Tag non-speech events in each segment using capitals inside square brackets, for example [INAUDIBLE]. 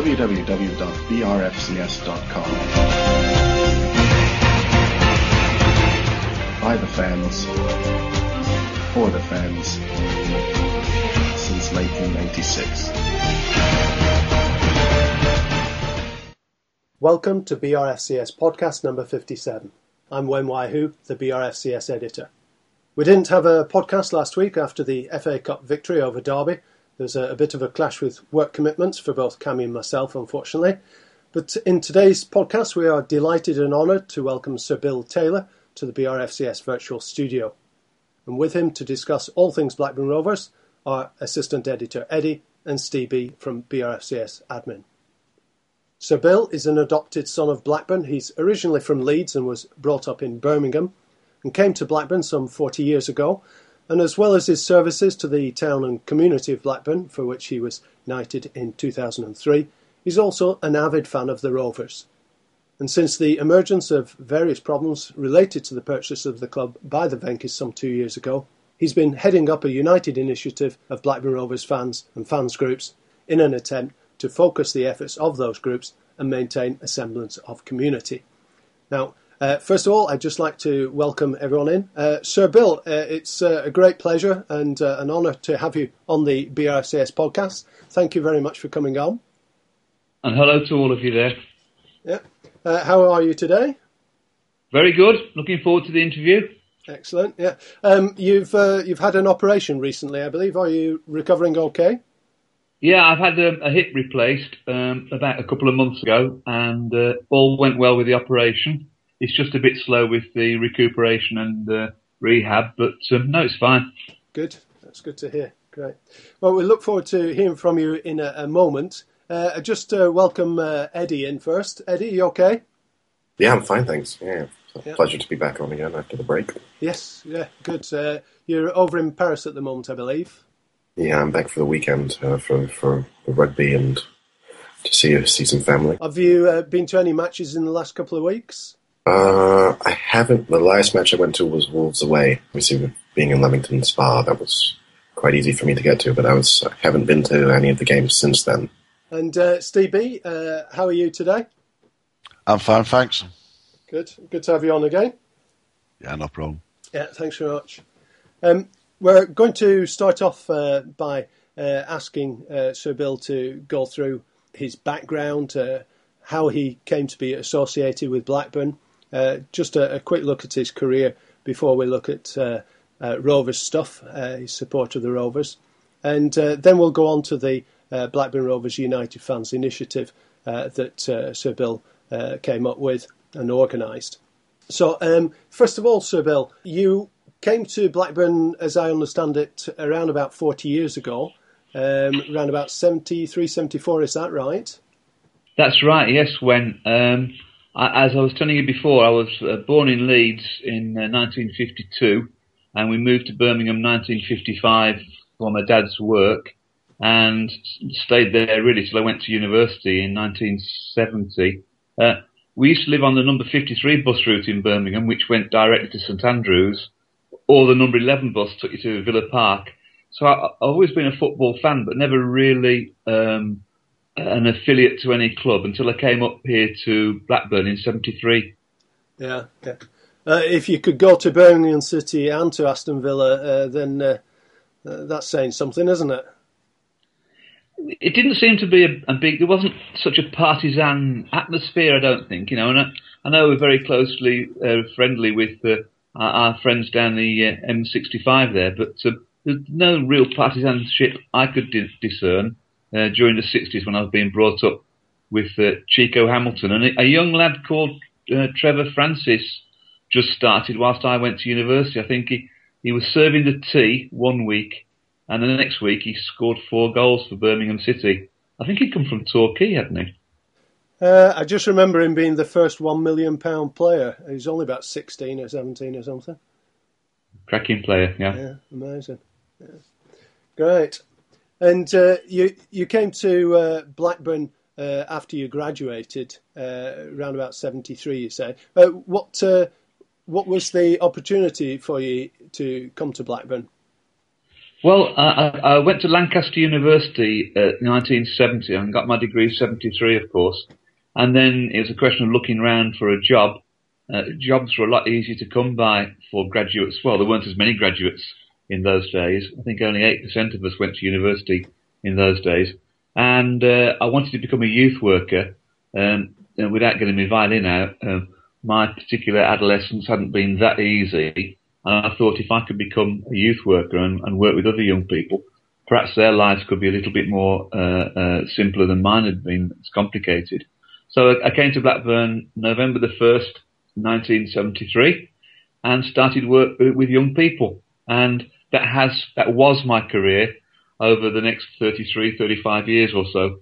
www.brfcs.com. By the fans, for the fans, since 1996. Welcome to BRFCS podcast number 57. I'm Wen Wai Hu, the BRFCS editor. We didn't have a podcast last week after the FA Cup victory over Derby. There's a, a bit of a clash with work commitments for both Cammy and myself, unfortunately. But in today's podcast, we are delighted and honoured to welcome Sir Bill Taylor to the BRFCS virtual studio. And with him to discuss all things Blackburn Rovers are assistant editor Eddie and Stevie from BRFCS admin. Sir Bill is an adopted son of Blackburn. He's originally from Leeds and was brought up in Birmingham and came to Blackburn some 40 years ago. And as well as his services to the town and community of Blackburn, for which he was knighted in 2003, he's also an avid fan of the Rovers. And since the emergence of various problems related to the purchase of the club by the Venky's some two years ago, he's been heading up a united initiative of Blackburn Rovers fans and fans groups in an attempt to focus the efforts of those groups and maintain a semblance of community. Now, uh, first of all, I'd just like to welcome everyone in. Uh, Sir Bill, uh, it's uh, a great pleasure and uh, an honour to have you on the BRCS podcast. Thank you very much for coming on. And hello to all of you there. Yeah. Uh, how are you today? Very good. Looking forward to the interview. Excellent. Yeah. Um, you've you've had an operation recently, I believe. Are you recovering okay? Yeah, I've had a, a hip replaced um, about a couple of months ago, and uh, all went well with the operation. It's just a bit slow with the recuperation and uh, rehab, but um, no, it's fine. Good. That's good to hear. Great. Well, we look forward to hearing from you in a, a moment. Uh, just uh, welcome uh, Eddie in first. Eddie, you okay? Yeah, I'm fine, thanks. Yeah, yeah. pleasure to be back on again after the break. Yes, yeah, good. Uh, you're over in Paris at the moment, I believe. Yeah, I'm back for the weekend uh, for for the rugby and to see see some family. Have you uh, been to any matches in the last couple of weeks? Uh, I haven't. The last match I went to was Wolves away. Obviously, being in Leamington Spa, that was quite easy for me to get to. But I was I haven't been to any of the games since then. And uh, Steve B, uh, how are you today? I'm fine, thanks. Good, good to have you on again. Yeah, no problem. Yeah, thanks very much. Um, we're going to start off uh, by uh, asking uh, Sir Bill to go through his background, uh, how he came to be associated with Blackburn, uh, just a, a, quick look at his career before we look at uh, Rovers stuff, his support of the Rovers, and then we'll go on to the Blackburn Rovers United Fans Initiative that Sir Bill came up with and organised. So, um, first of all, Sir Bill, you came to Blackburn, as I understand it, around about 40 years ago, um, around about 73, 74, is that right? That's right, yes, when, um, I, as I was telling you before, I was uh, born in Leeds in uh, 1952, and we moved to Birmingham 1955 for my dad's work, and stayed there really till I went to university in 1970. Uh, we used to live on the number 53 bus route in Birmingham, which went directly to St Andrews, or the number 11 bus took you to Villa Park. So I, have always been a football fan, but never really um, an affiliate to any club until I came up here to Blackburn in '73. Yeah, yeah. Uh, if you could go to Birmingham City and to Aston Villa, uh, then uh, uh that's saying something, isn't it? It didn't seem to be a, a, big. There wasn't such a partisan atmosphere. I don't think you know. And I, I know we're very closely uh, friendly with the our friends down the uh, M65 there, but uh, there's no real partisanship I could di- discern uh, during the 60s when I was being brought up with uh, Chico Hamilton. And a, a young lad called uh, Trevor Francis just started whilst I went to university. I think he, he was serving the tea one week, and the next week he scored four goals for Birmingham City. I think he'd come from Torquay, hadn't he? Uh, I just remember him being the first one million pound player. He's only about sixteen or seventeen or something. Cracking player, yeah. Yeah, amazing. Yeah. Great. And uh, you you came to uh, Blackburn uh, after you graduated, uh, around about seventy three. You say. Uh, what what was the opportunity for you to come to Blackburn? Well, I, I went to Lancaster University in 1970 and got my degree 73, of course. And then it was a question of looking around for a job. Uh, jobs were a lot easier to come by for graduates. Well, there weren't as many graduates in those days. I think only 8% of us went to university in those days. And uh, I wanted to become a youth worker um, without getting my violin out. Um, my particular adolescence hadn't been that easy. And I thought if I could become a youth worker and, and work with other young people, perhaps their lives could be a little bit more uh, uh, simpler than mine had been. It's complicated. So I, I came to Blackburn November the 1st, 1973 and started work with young people. And that has, that was my career over the next 33, 35 years or so.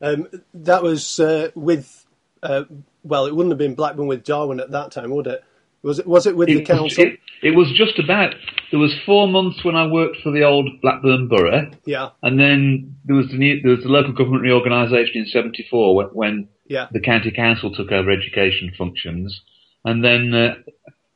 Um, that was uh, with, uh, well, it wouldn't have been Blackburn with Darwen at that time, would it? Was it was it with it the council? It, it, was just about. There was four months when I worked for the old Blackburn Borough. Yeah. And then there was the new, there was the local government reorganisation in '74 when, when yeah. the county council took over education functions, and then uh,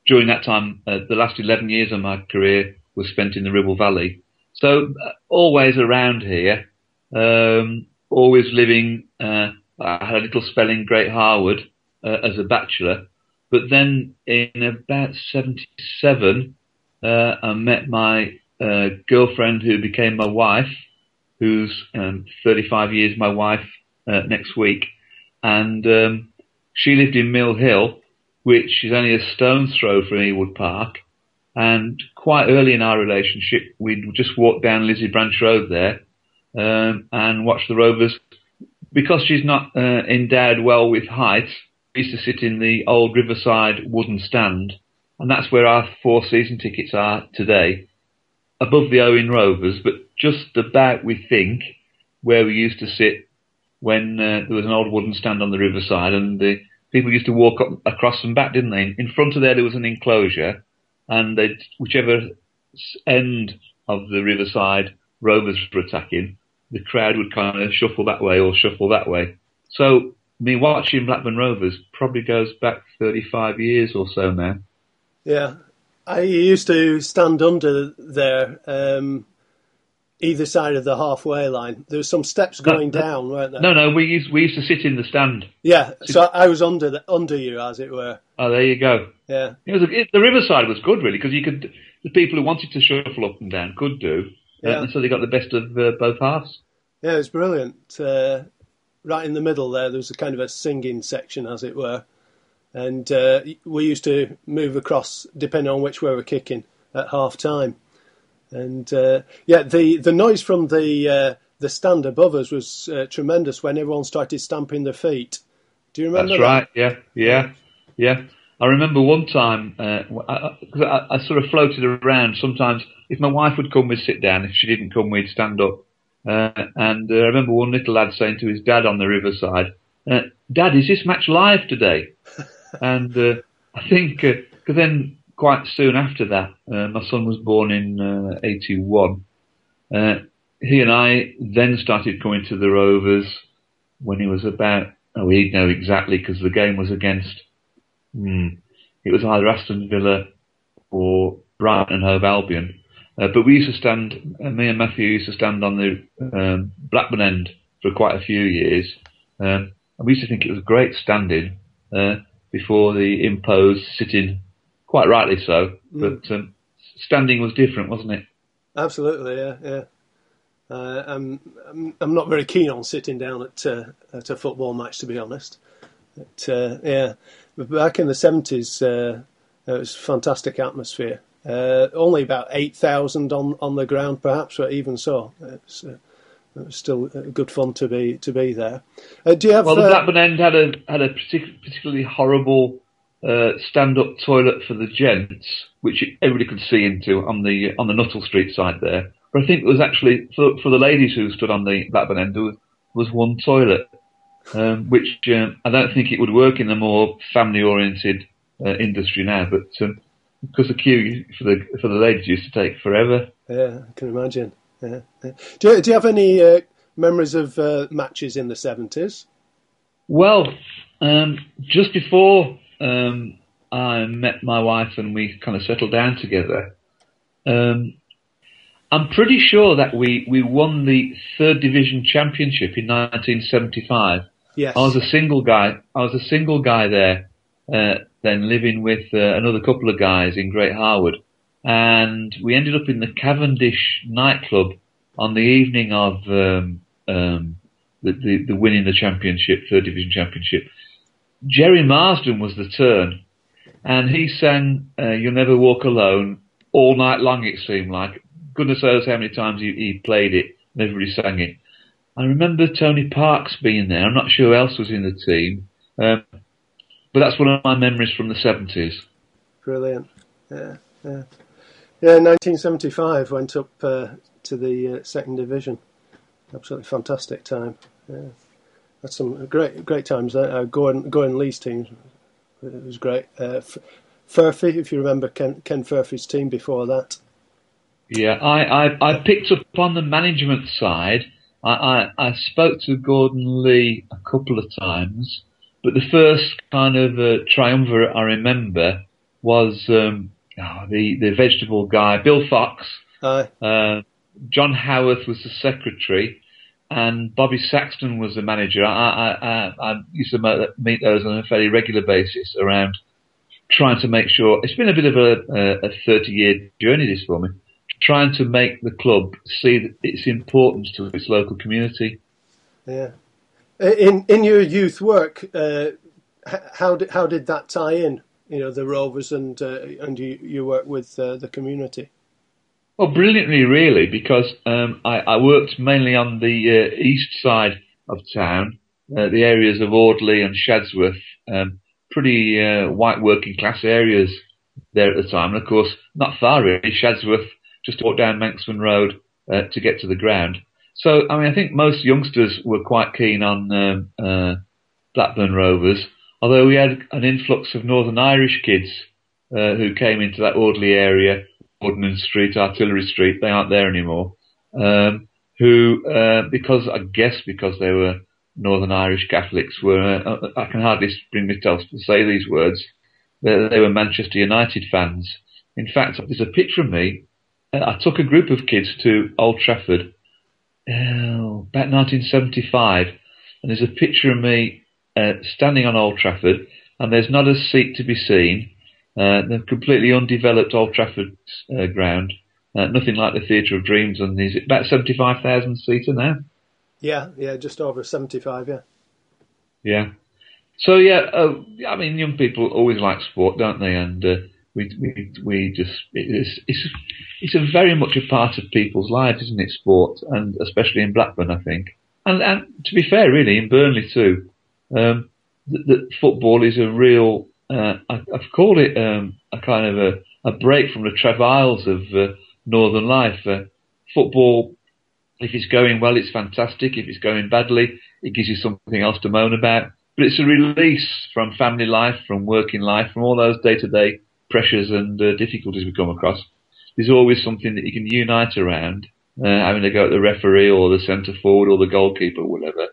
during that time, uh, the last 11 years of my career was spent in the Ribble Valley. So uh, always around here, um, always living. Uh, I had a little spell in Great Harwood uh, as a bachelor but then in about 77, uh, I met my uh, girlfriend who became my wife, who's um, 35 years my wife uh, next week. And um, she lived in Mill Hill, which is only a stone's throw from Ewood Park. And quite early in our relationship, we'd just walk down Livesey Branch Road there um, and watch the Rovers. Because she's not uh, endowed well with height, we used to sit in the old Riverside wooden stand, and that's where our four season tickets are today, above the Owen Rovers, but just about, we think, where we used to sit when uh, there was an old wooden stand on the riverside, and the people used to walk up across and back, didn't they? In front of there, there was an enclosure, and they'd, whichever end of the riverside Rovers were attacking, the crowd would kind of shuffle that way or shuffle that way. So me watching Blackburn Rovers probably goes back 35 years or so now. Yeah, I used to stand under there, um, either side of the halfway line. There were some steps going no, down, weren't there? No, no, we used we used to sit in the stand. Yeah, so I was under the, under you, as it were. Oh, there you go. Yeah, it was a, it, the riverside was good, really, because you could the people who wanted to shuffle up and down could do, uh, yeah. and so they got the best of uh, both halves. Yeah, it was brilliant. Uh, right in the middle there, there was a kind of a singing section, as it were. And uh, we used to move across depending on which way we're kicking at half time. And uh, yeah, the, the noise from the uh, the stand above us was uh, tremendous when everyone started stamping their feet. Do you remember? That's that? right. Yeah, yeah, yeah. I remember one time because uh, I, I, I, sort of floated around. Sometimes, if my wife would come, we'd sit down. If she didn't come, we'd stand up. Uh, and uh, I remember one little lad saying to his dad on the riverside, uh, "Dad, is this match live today?" [LAUGHS] and uh, I think because uh, then quite soon after that, uh, my son was born in '81. he and I then started coming to the Rovers when he was about. Oh, he'd know exactly because the game was against. Hmm, it was either Aston Villa or Brighton and Hove Albion. Uh, but we used to stand, uh, me and Matthew used to stand on the um, Blackburn end for quite a few years. Um, and we used to think it was great standing uh, before the imposed sitting, quite rightly so. Mm. But um, standing was different, wasn't it? Absolutely, yeah, yeah. Uh, I'm, I'm, I'm not very keen on sitting down at uh, at a football match, to be honest. But, uh, yeah, back in the seventies, it was fantastic atmosphere. Uh, only about 8,000 on, on the ground, perhaps, but even so, it's, uh, it's still good fun to be to be there. Uh, do you have? Well, the uh, Blackburn End had a had a partic- particularly horrible uh, stand-up toilet for the gents, which everybody could see into on the on the Nuttall Street side there. But I think it was actually for for the ladies who stood on the Blackburn End there was, was one toilet, um, which um, I don't think it would work in the more family-oriented uh, industry now, but. Um, because the queue for the for the ladies used to take forever. Yeah, I can imagine. Yeah. yeah. Do, you, do you have any uh, memories of uh, matches in the seventies? Well, um, just before um, I met my wife and we kind of settled down together, um, I'm pretty sure that we, we won the third division championship in 1975. Yes. I was a single guy. I was a single guy there, uh, then living with uh, another couple of guys in Great Harwood, and we ended up in the Cavendish nightclub on the evening of um, um, the, the, the winning the championship, third division championship. Gerry Marsden was the turn, and he sang uh, "You'll Never Walk Alone" all night long. It seemed like goodness knows how many times he, he played it and everybody sang it. I remember Tony Parkes being there. I'm not sure who else was in the team, um, but that's one of my memories from the 70s. Brilliant. Yeah, yeah. Yeah, 1975 went up uh, to the uh, second division. Absolutely fantastic time. Yeah. That's some great great times. Uh, Gordon, Gordon Lee's team it was great. Uh, Furphy, if you remember Ken, Ken Furphy's team before that. Yeah, I, I, I picked up on the management side. I, I, I spoke to Gordon Lee a couple of times, but the first kind of uh, triumvirate I remember was um, oh, the the vegetable guy, Bill Fox. Uh, John Howarth was the secretary, and Bobby Saxton was the manager. I, I, I, I used to meet those on a fairly regular basis around trying to make sure. It's been a bit of a, a 30 year journey this for me trying to make the club see its importance to its local community. Yeah. In in your youth work, uh, how did how did that tie in? You know, the Rovers and uh, and you you work with uh, the community. Well, brilliantly, really, because um, I, I, worked mainly on the uh, east side of town, uh, the areas of Audley and Shadsworth, um, pretty uh, white working class areas there at the time. And of course, not far really, Shadsworth just walk down Manxman Road uh, to get to the ground. So, I mean, I think most youngsters were quite keen on um, uh, Blackburn Rovers, although we had an influx of Northern Irish kids uh, who came into that Audley area, Ordnance Street, Artillery Street. They aren't there anymore. Um, who, uh, because I guess because they were Northern Irish Catholics, were uh, I can hardly bring myself to say these words. They, they were Manchester United fans. In fact, there's a picture of me I took a group of kids to Old Trafford oh, about 1975, and there's a picture of me uh, standing on Old Trafford, and there's not a seat to be seen. Uh, the completely undeveloped Old Trafford uh, ground, uh, nothing like the Theatre of Dreams, and there's about 75,000 seater now. Yeah, yeah, just over 75, yeah. Yeah. So yeah, uh, I mean, young people always like sport, don't they? And uh, we we we just it's it's it's a very much a part of people's lives, isn't it? Sport, and especially in Blackburn, I think, and and to be fair, really in Burnley too. Um, that football is a real. Uh, I, have called it um, a kind of a, a break from the travails of uh, northern life. Uh, football, if it's going well, it's fantastic. If it's going badly, it gives you something else to moan about. But it's a release from family life, from working life, from all those day to day pressures and uh, difficulties we come across, there's always something that you can unite around, uh, having to go at the referee or the centre forward or the goalkeeper or whatever.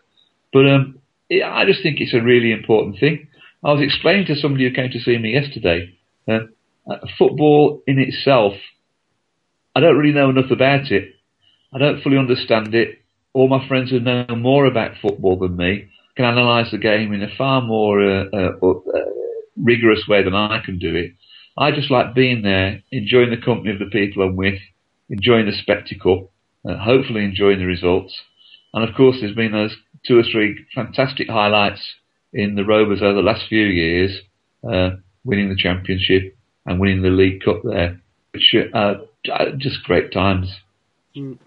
But um, it, I just think it's a really important thing. I was explaining to somebody who came to see me yesterday, uh, football in itself, I don't really know enough about it. I don't fully understand it. All my friends who know more about football than me can analyse the game in a far more uh, uh, uh rigorous way than I can do it. I just like being there, enjoying the company of the people I'm with, enjoying the spectacle, uh, hopefully enjoying the results. And of course, there's been those two or three fantastic highlights in the Rovers over the last few years, uh, winning the championship and winning the League Cup there, which uh, just great times. Mm.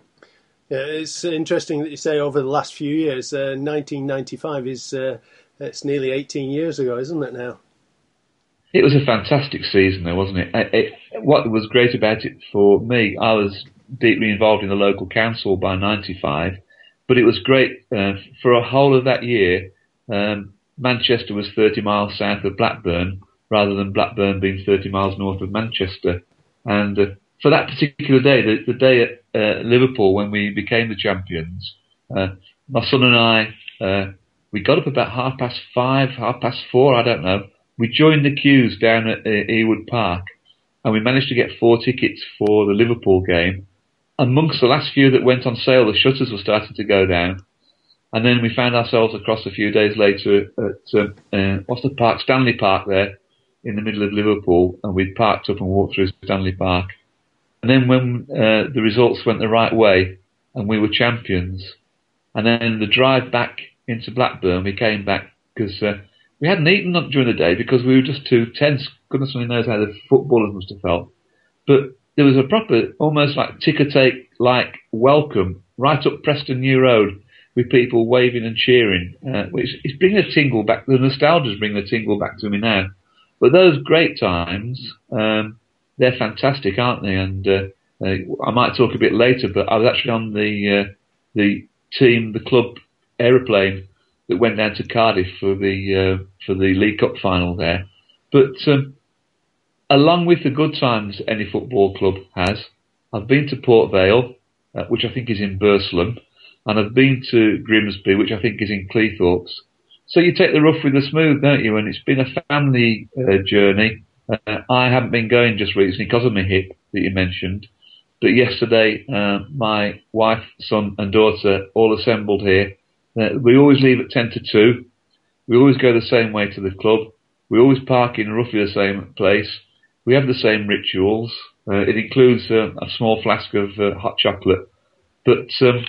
Yeah, it's interesting that you say over the last few years. 1995 uh, is uh, it's nearly 18 years ago, isn't it now? It was a fantastic season, though, wasn't it? it? it? What was great about it for me, I was deeply involved in the local council by '95, but it was great uh, for a whole of that year. Um, Manchester was 30 miles south of Blackburn, rather than Blackburn being 30 miles north of Manchester. And uh, for that particular day, the, the day at uh, Liverpool when we became the champions, uh, my son and I, uh, we got up about half past five, half past four, I don't know we joined the queues down at uh, Ewood Park, and we managed to get four tickets for the Liverpool game. amongst the last few that went on sale, the shutters were starting to go down. And then we found ourselves across a few days later at, um, uh, what's the park? Stanley Park there in the middle of Liverpool. And we'd parked up and walked through Stanley Park. And then when uh, the results went the right way and we were champions, and then the drive back into Blackburn, we came back because uh, we hadn't eaten during the day because we were just too tense. Goodness only knows how the footballers must have felt. But there was a proper, almost like ticker tape like welcome right up Preston New Road with people waving and cheering, uh, which is bringing a tingle back. The nostalgia is bringing a tingle back to me now. But those great times, um, they're fantastic, aren't they? And uh, uh, I might talk a bit later, but I was actually on the uh, the team, the club aeroplane that went down to Cardiff for the uh, for the League Cup final there. But um, along with the good times any football club has, I've been to Port Vale, uh, which I think is in Burslem, and I've been to Grimsby, which I think is in Cleethorpes. So you take the rough with the smooth, don't you? And it's been a family uh, journey. Uh, I haven't been going just recently because of my hip that you mentioned. But yesterday, uh, my wife, son, and daughter all assembled here. Uh, we always leave at 10 to 2. We always go the same way to the club. We always park in roughly the same place. We have the same rituals. Uh, it includes uh, a small flask of uh, hot chocolate. But um,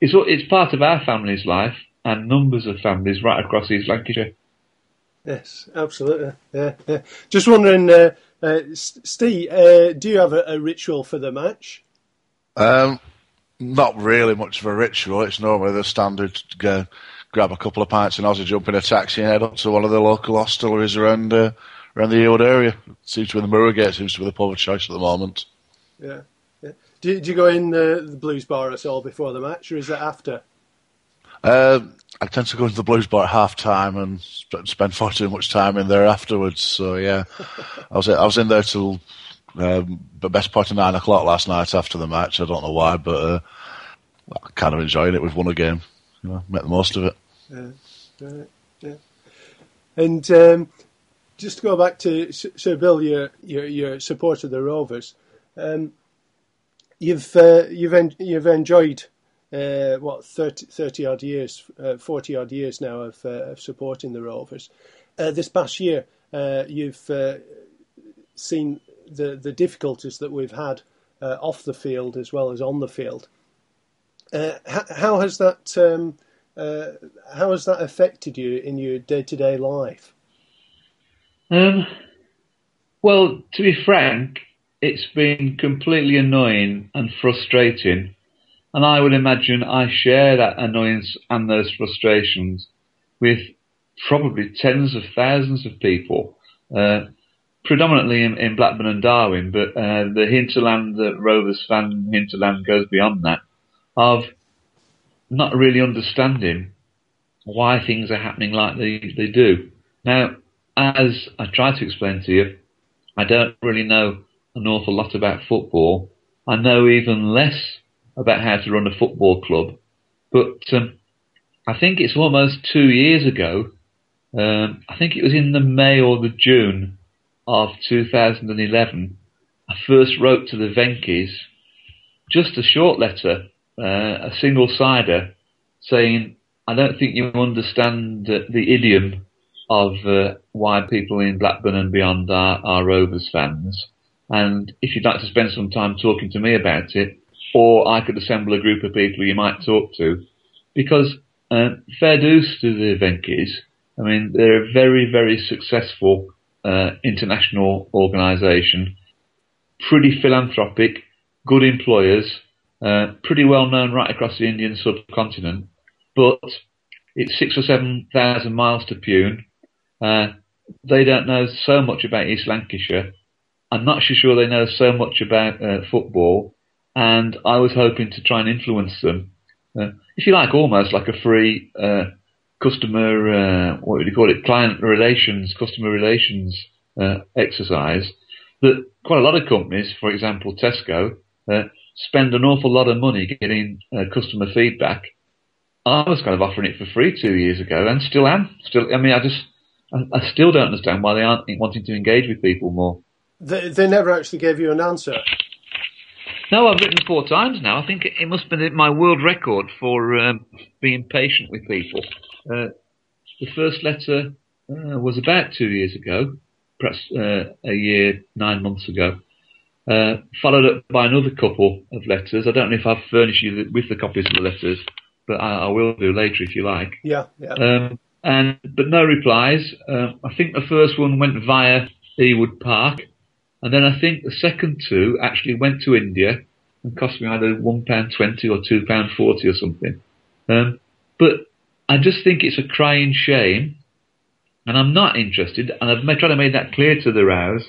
it's, it's part of our family's life and numbers of families right across East Lancashire. Yes, absolutely. Yeah, yeah. Just wondering, uh, uh, Steve, uh, do you have a, a, ritual for the match? Um, not really much of a ritual. It's normally the standard go, grab a couple of pints and Aussie jump in a taxi and head up to one of the local hostelries around uh, around the old area. It seems to be the Moorgate seems to be the pub of choice at the moment. Yeah. yeah. Do, do you go in the, the Blues Bar at all before the match, or is that after? Uh, I tend to go into the blues bar at half time and spend far too much time in there afterwards. So yeah, [LAUGHS] I was I was in there till um, the best part of nine o'clock last night after the match. I don't know why, but uh, I'm kind of enjoying it. We've won a game, you know, make the most of it. Yeah, yeah. And um, just to go back to Sir Bill, your your, your support of the Rovers. Um, you've uh, you've en- you've enjoyed uh, what 30, 30, odd years, uh, 40 odd years now of, uh, of supporting the Rovers. Uh, this past year, uh, you've seen the, the difficulties that we've had off the field as well as on the field. How, how, has that um, how has that affected you in your day to day life? Um, well, to be frank, it's been completely annoying and frustrating and I would imagine I share that annoyance and those frustrations with probably tens of thousands of people, uh, predominantly in, in, Blackburn and Darwen, but uh, the hinterland, that Rovers fan hinterland goes beyond that, of not really understanding why things are happening like they, they do. Now, as I try to explain to you, I don't really know an awful lot about football. I know even less about how to run a football club. But um, I think it's almost two years ago. Um, I think it was in the May or the June of 2011. I first wrote to the Venky's just a short letter, uh, a single sider, saying, I don't think you understand uh, the idiom of uh, why people in Blackburn and beyond are, are Rovers fans. And if you'd like to spend some time talking to me about it, or I could assemble a group of people you might talk to, because uh, fair dues to the Venky's. I mean, they're a very, very successful uh, international organisation, pretty philanthropic, good employers, uh, pretty well known right across the Indian subcontinent, but it's six or seven thousand miles to Pune. Uh, they don't know so much about East Lancashire. I'm not so sure they know so much about uh, football and I was hoping to try and influence them, uh, if you like, almost like a free customer, uh, what would you call it, client relations, customer relations uh, exercise. That quite a lot of companies, for example, Tesco, uh, spend an awful lot of money getting uh, customer feedback. I was kind of offering it for free two years ago, and still am. Still, I mean, I just, I, I still don't understand why they aren't wanting to engage with people more. They, they never actually gave you an answer. No, I've written four times now. I think it must be my world record for um, being patient with people. Uh, the first letter uh, was about two years ago, perhaps uh, a year, nine months ago. Uh, followed up by another couple of letters. I don't know if I've furnished you with the copies of the letters, but I, I will do later if you like. Yeah, yeah. Um, and but no replies. Um, I think the first one went via Ewood Park, and then I think the second two actually went to India and cost me either one pound twenty or two pound forty or something. Um, but I just think it's a crying shame, and I'm not interested. And I've tried to make that clear to the Raos.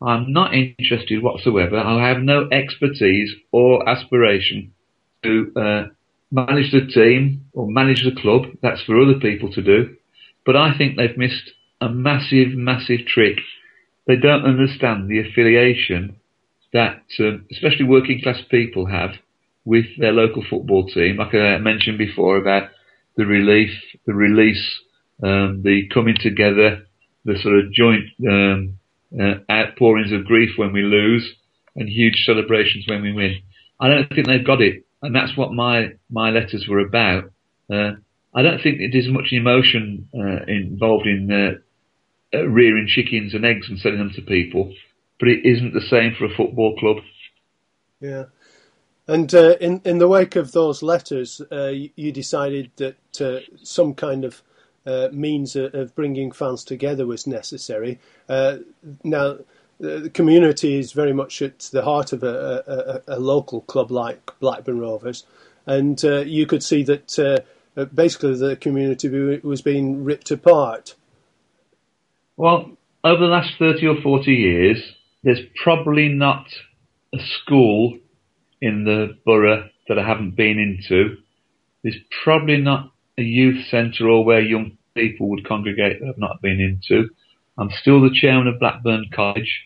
I'm not interested whatsoever. I have no expertise or aspiration to uh, manage the team or manage the club. That's for other people to do. But I think they've missed a massive, massive trick. They don't understand the affiliation that, um, especially working class people have with their local football team. Like I mentioned before about the relief, the release, um, the coming together, the sort of joint um, uh, outpourings of grief when we lose, and huge celebrations when we win. I don't think they've got it and that's what my my letters were about. Uh, I don't think there's much emotion uh, involved in uh, uh, rearing chickens and eggs and selling them to people, but it isn't the same for a football club. Yeah, and uh, in in the wake of those letters, uh, you decided that some kind of means of bringing fans together was necessary. now the community is very much at the heart of a, a, a local club like Blackburn Rovers, and uh, you could see that uh, basically the community was being ripped apart. Well, over the last 30 or 40 years, there's probably not a school in the borough that I haven't been into. There's probably not a youth centre or where young people would congregate that I've not been into. I'm still the chairman of Blackburn College.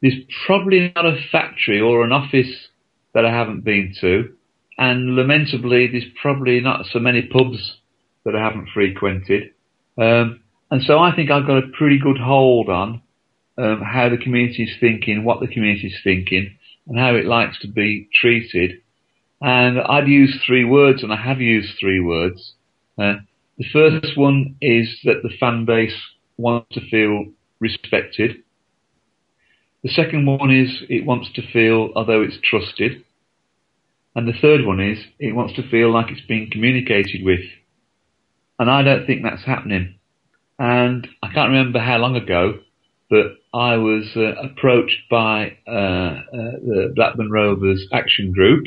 There's probably not a factory or an office that I haven't been to. And lamentably, there's probably not so many pubs that I haven't frequented. Um, and so I think I've got a pretty good hold on um, how the community is thinking, what the community is thinking, and how it likes to be treated. And I'd use three words, and I have used three words. Uh, the first one is that the fan base wants to feel respected. The second one is it wants to feel although it's trusted. And the third one is it wants to feel like it's being communicated with. And I don't think that's happening. And I can't remember how long ago, but I was uh, approached by uh, uh, the Blackburn Rovers Action Group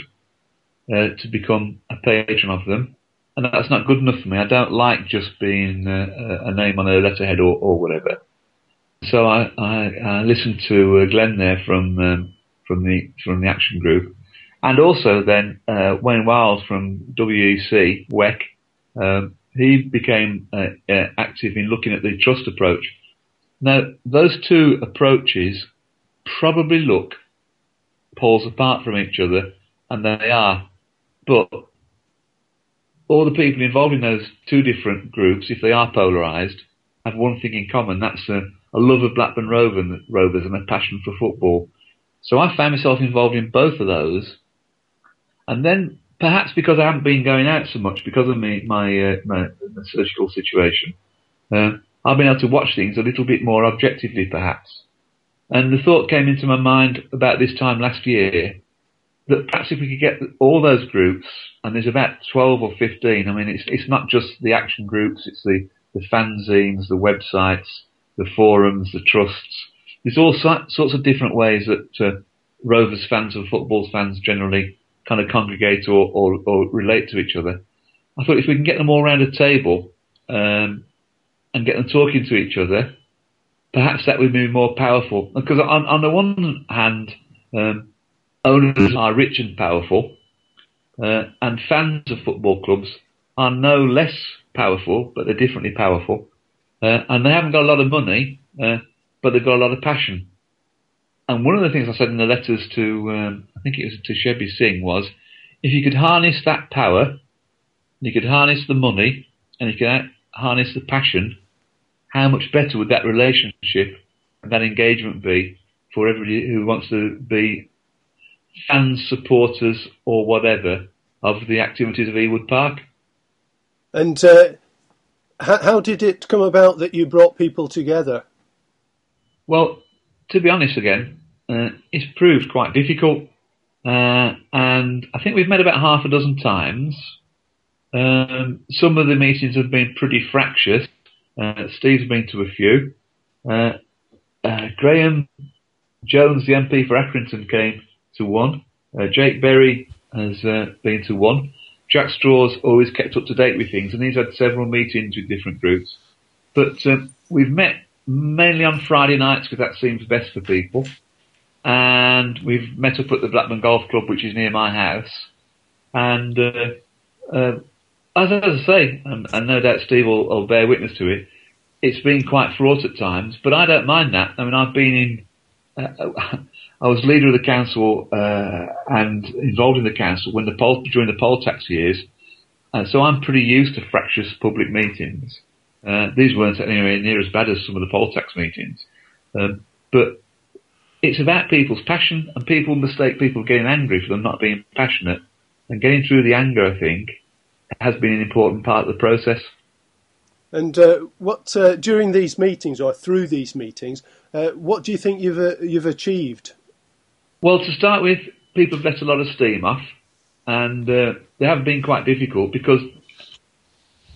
uh, to become a patron of them. And that's not good enough for me. I don't like just being uh, a name on a letterhead or, or whatever. So I, I, I listened to uh, Glenn there from um, from the from the action group, and also then uh, Wayne Wiles from WEC WEC. Um, he became uh, uh, active in looking at the trust approach. Now those two approaches probably look poles apart from each other, and they are, but all the people involved in those two different groups, if they are polarised, have one thing in common. That's a a love of Blackburn Rovers and a passion for football. So I found myself involved in both of those. And then perhaps because I haven't been going out so much because of me, my, uh, my, my surgical situation, uh, I've been able to watch things a little bit more objectively perhaps. And the thought came into my mind about this time last year that perhaps if we could get all those groups, and there's about 12 or 15, I mean, it's, it's not just the action groups, it's the, the fanzines, the websites, the forums, the trusts. There's all sorts of different ways that uh, Rovers fans and football fans generally kind of congregate or, or, or, relate to each other. I thought if we can get them all around a table um, and get them talking to each other, perhaps that would be more powerful. Because on, on the one hand, um, owners are rich and powerful, uh, and fans of football clubs are no less powerful, but they're differently powerful. Uh, and they haven't got a lot of money, uh, but they've got a lot of passion. And one of the things I said in the letters to, um, I think it was to Shebby Singh was, if you could harness that power, you could harness the money, and you could harness the passion, how much better would that relationship and that engagement be for everybody who wants to be fans, supporters, or whatever of the activities of Ewood Park. And uh, how, how did it come about that you brought people together? Well, to be honest, again, uh, it's proved quite difficult, uh, and I think we've met about half a dozen times. Um, some of the meetings have been pretty fractious. Uh, Steve's been to a few. Uh, uh, Graham Jones, the MP for Accrington, came to one. Uh, Jake Berry has been to one. Jack Straw's always kept up to date with things, and he's had several meetings with different groups. But um, we've met mainly on Friday nights because that seems best for people. And we've met up at the Blackburn Golf Club, which is near my house. And uh, uh, as, I say, and, and, no doubt Steve will, will, bear witness to it, it's been quite fraught at times, but I don't mind that. I mean, I've been in. Uh, [LAUGHS] I was leader of the council uh, and involved in the council when the poll during the poll tax years, uh, so I'm pretty used to fractious public meetings. Uh, these weren't anywhere near as bad as some of the poll tax meetings, um, but it's about people's passion, and people mistake people getting angry for them not being passionate, and getting through the anger. I think has been an important part of the process. And uh, what uh, during these meetings or through these meetings, uh, what do you think you've uh, you've achieved? Well, to start with, people have let a lot of steam off, and uh, they have been quite difficult because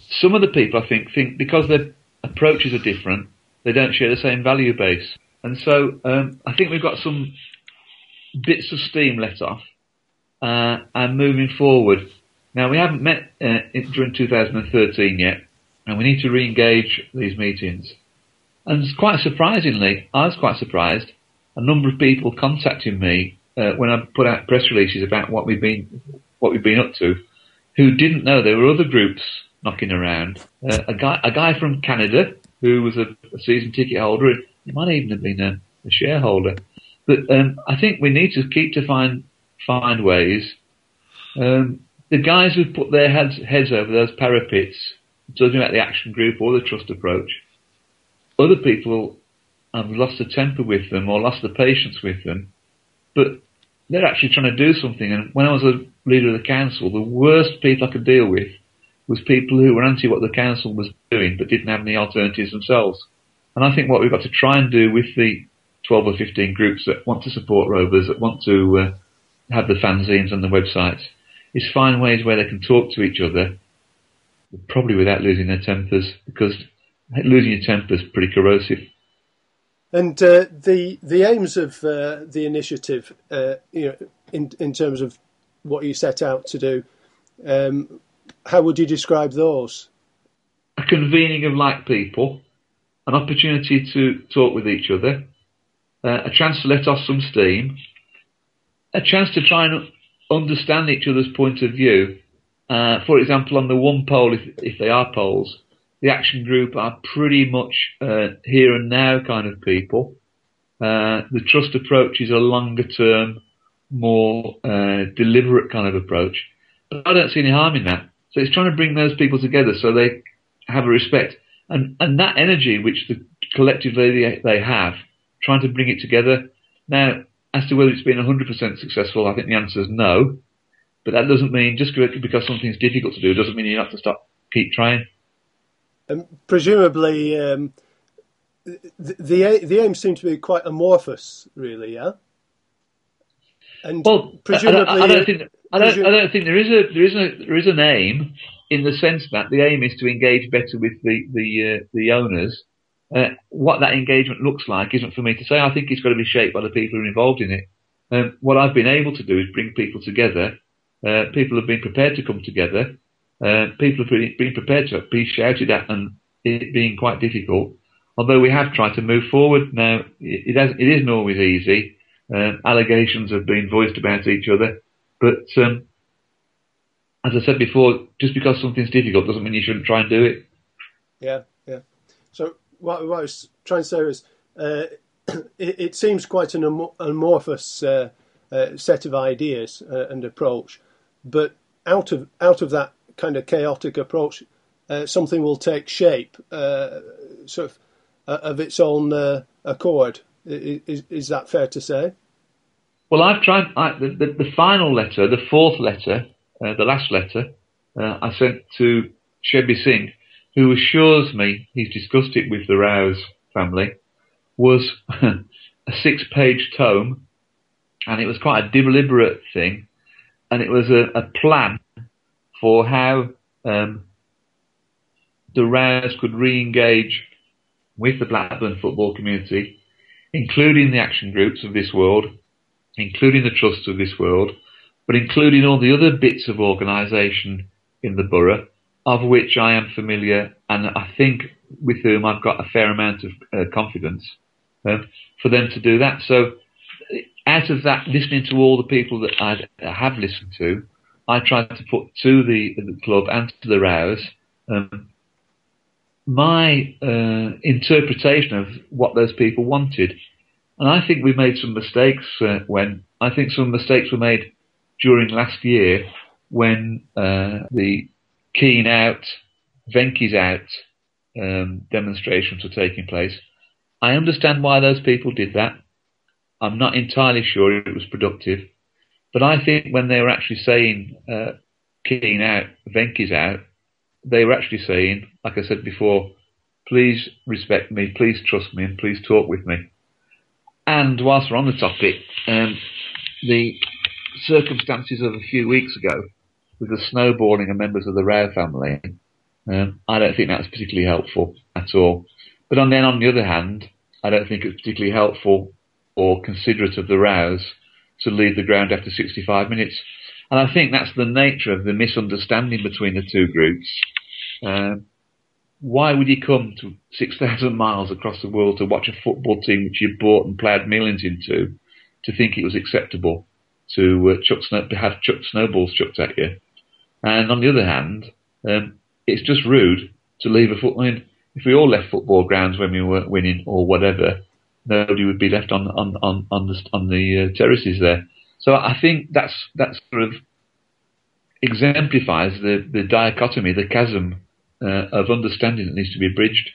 some of the people, I think, think because their approaches are different, they don't share the same value base, and so um, I think we've got some bits of steam let off, uh, and moving forward. Now we haven't met during 2013 yet and we need to re-engage these meetings. And quite surprisingly, I was quite surprised. A number of people contacted me uh, when I put out press releases about what we've been what we've been up to, who didn't know there were other groups knocking around. Uh, a guy a guy from Canada who was a, a season ticket holder. He might even have been a, a shareholder. But um, I think we need to keep to find find ways. Um, the guys who put their heads heads over those parapets talking about the action group or the trust approach, other people have lost the temper with them or lost the patience with them, but they're actually trying to do something. And when I was a leader of the council, the worst people I could deal with was people who were anti what the council was doing but didn't have any alternatives themselves. And I think what we've got to try and do with the 12 or 15 groups that want to support Rovers, that want to uh, have the fanzines and the websites, is find ways where they can talk to each other probably without losing their tempers, because losing your temper is pretty corrosive. And uh, the the aims of uh, the initiative, uh, you know, in in terms of what you set out to do, um, how would you describe those? A convening of like people, an opportunity to talk with each other, uh, a chance to let off some steam, a chance to try and understand each other's point of view uh, for example, on the one poll, if, if they are polls, the action group are pretty much uh, here and now kind of people. Uh, the trust approach is a longer term, more uh, deliberate kind of approach. But I don't see any harm in that. So it's trying to bring those people together so they have a respect. And, and that energy which the collectively they, they have, trying to bring it together. Now, as to whether it's been 100% successful, I think the answer is no. But that doesn't mean just because something's difficult to do doesn't mean you have to stop, keep trying. And presumably, um, the, the the aim seems to be quite amorphous, really. Yeah. And well, presumably, I, I, I don't think I don't, presum- I don't think there is a there is a there is an aim in the sense that the aim is to engage better with the the uh, the owners. Uh, what that engagement looks like isn't for me to say. I think it's got to be shaped by the people who are involved in it. Um, what I've been able to do is bring people together uh, people have been prepared to come together. Uh, people have been prepared to be shouted at and it being quite difficult. Although we have tried to move forward now, it, has, it isn't always easy. Uh, allegations have been voiced about each other, but um, as I said before, just because something's difficult doesn't mean you shouldn't try and do it. Yeah, yeah. So what, what I was trying to say is, uh, [CLEARS THROAT] it, it, seems quite an amorphous uh, uh, set of ideas uh, and approach, but out of out of that kind of chaotic approach, uh, something will take shape, uh, sort of of its own accord. Is, is that fair to say? Well, I've tried I, the, the, the final letter, the fourth letter, the last letter, I sent to Shebby Singh, who assures me he's discussed it with the Raos family, was [LAUGHS] a six-page tome, and it was quite a deliberate thing, and it was a, a plan for how um, the Raos could re-engage with the Blackburn football community, including the action groups of this world, including the trusts of this world, but including all the other bits of organisation in the borough, of which I am familiar and I think with whom I've got a fair amount of uh, confidence uh, for them to do that. So out of that, listening to all the people that I have listened to, I tried to put to the, the club and to the Raos um, my uh, interpretation of what those people wanted. And I think we made some mistakes uh, when I think some mistakes were made during last year when uh, the Kean out, Venky's out um, demonstrations were taking place. I understand why those people did that. I'm not entirely sure it was productive, but I think when they were actually saying uh, Kean out, Venky's out, they were actually saying, like I said before, please respect me, please trust me, and please talk with me. And whilst we're on the topic, um, the circumstances of a few weeks ago with the snowballing of members of the Rao family, um, I don't think that's particularly helpful at all. But on, then on the other hand, I don't think it's particularly helpful or considerate of the Raos to leave the ground after 65 minutes. And I think that's the nature of the misunderstanding between the two groups. Um, why would you come to 6,000 miles across the world to watch a football team which you bought and ploughed millions into to think it was acceptable to uh, chuck have chuck snowballs chucked at you? And on the other hand, um, it's just rude to leave a foot. I mean, if we all left football grounds when we weren't winning or whatever, nobody would be left on on on on the on the uh, terraces there. So I think that's that sort of exemplifies the the dichotomy, the chasm uh, of understanding that needs to be bridged.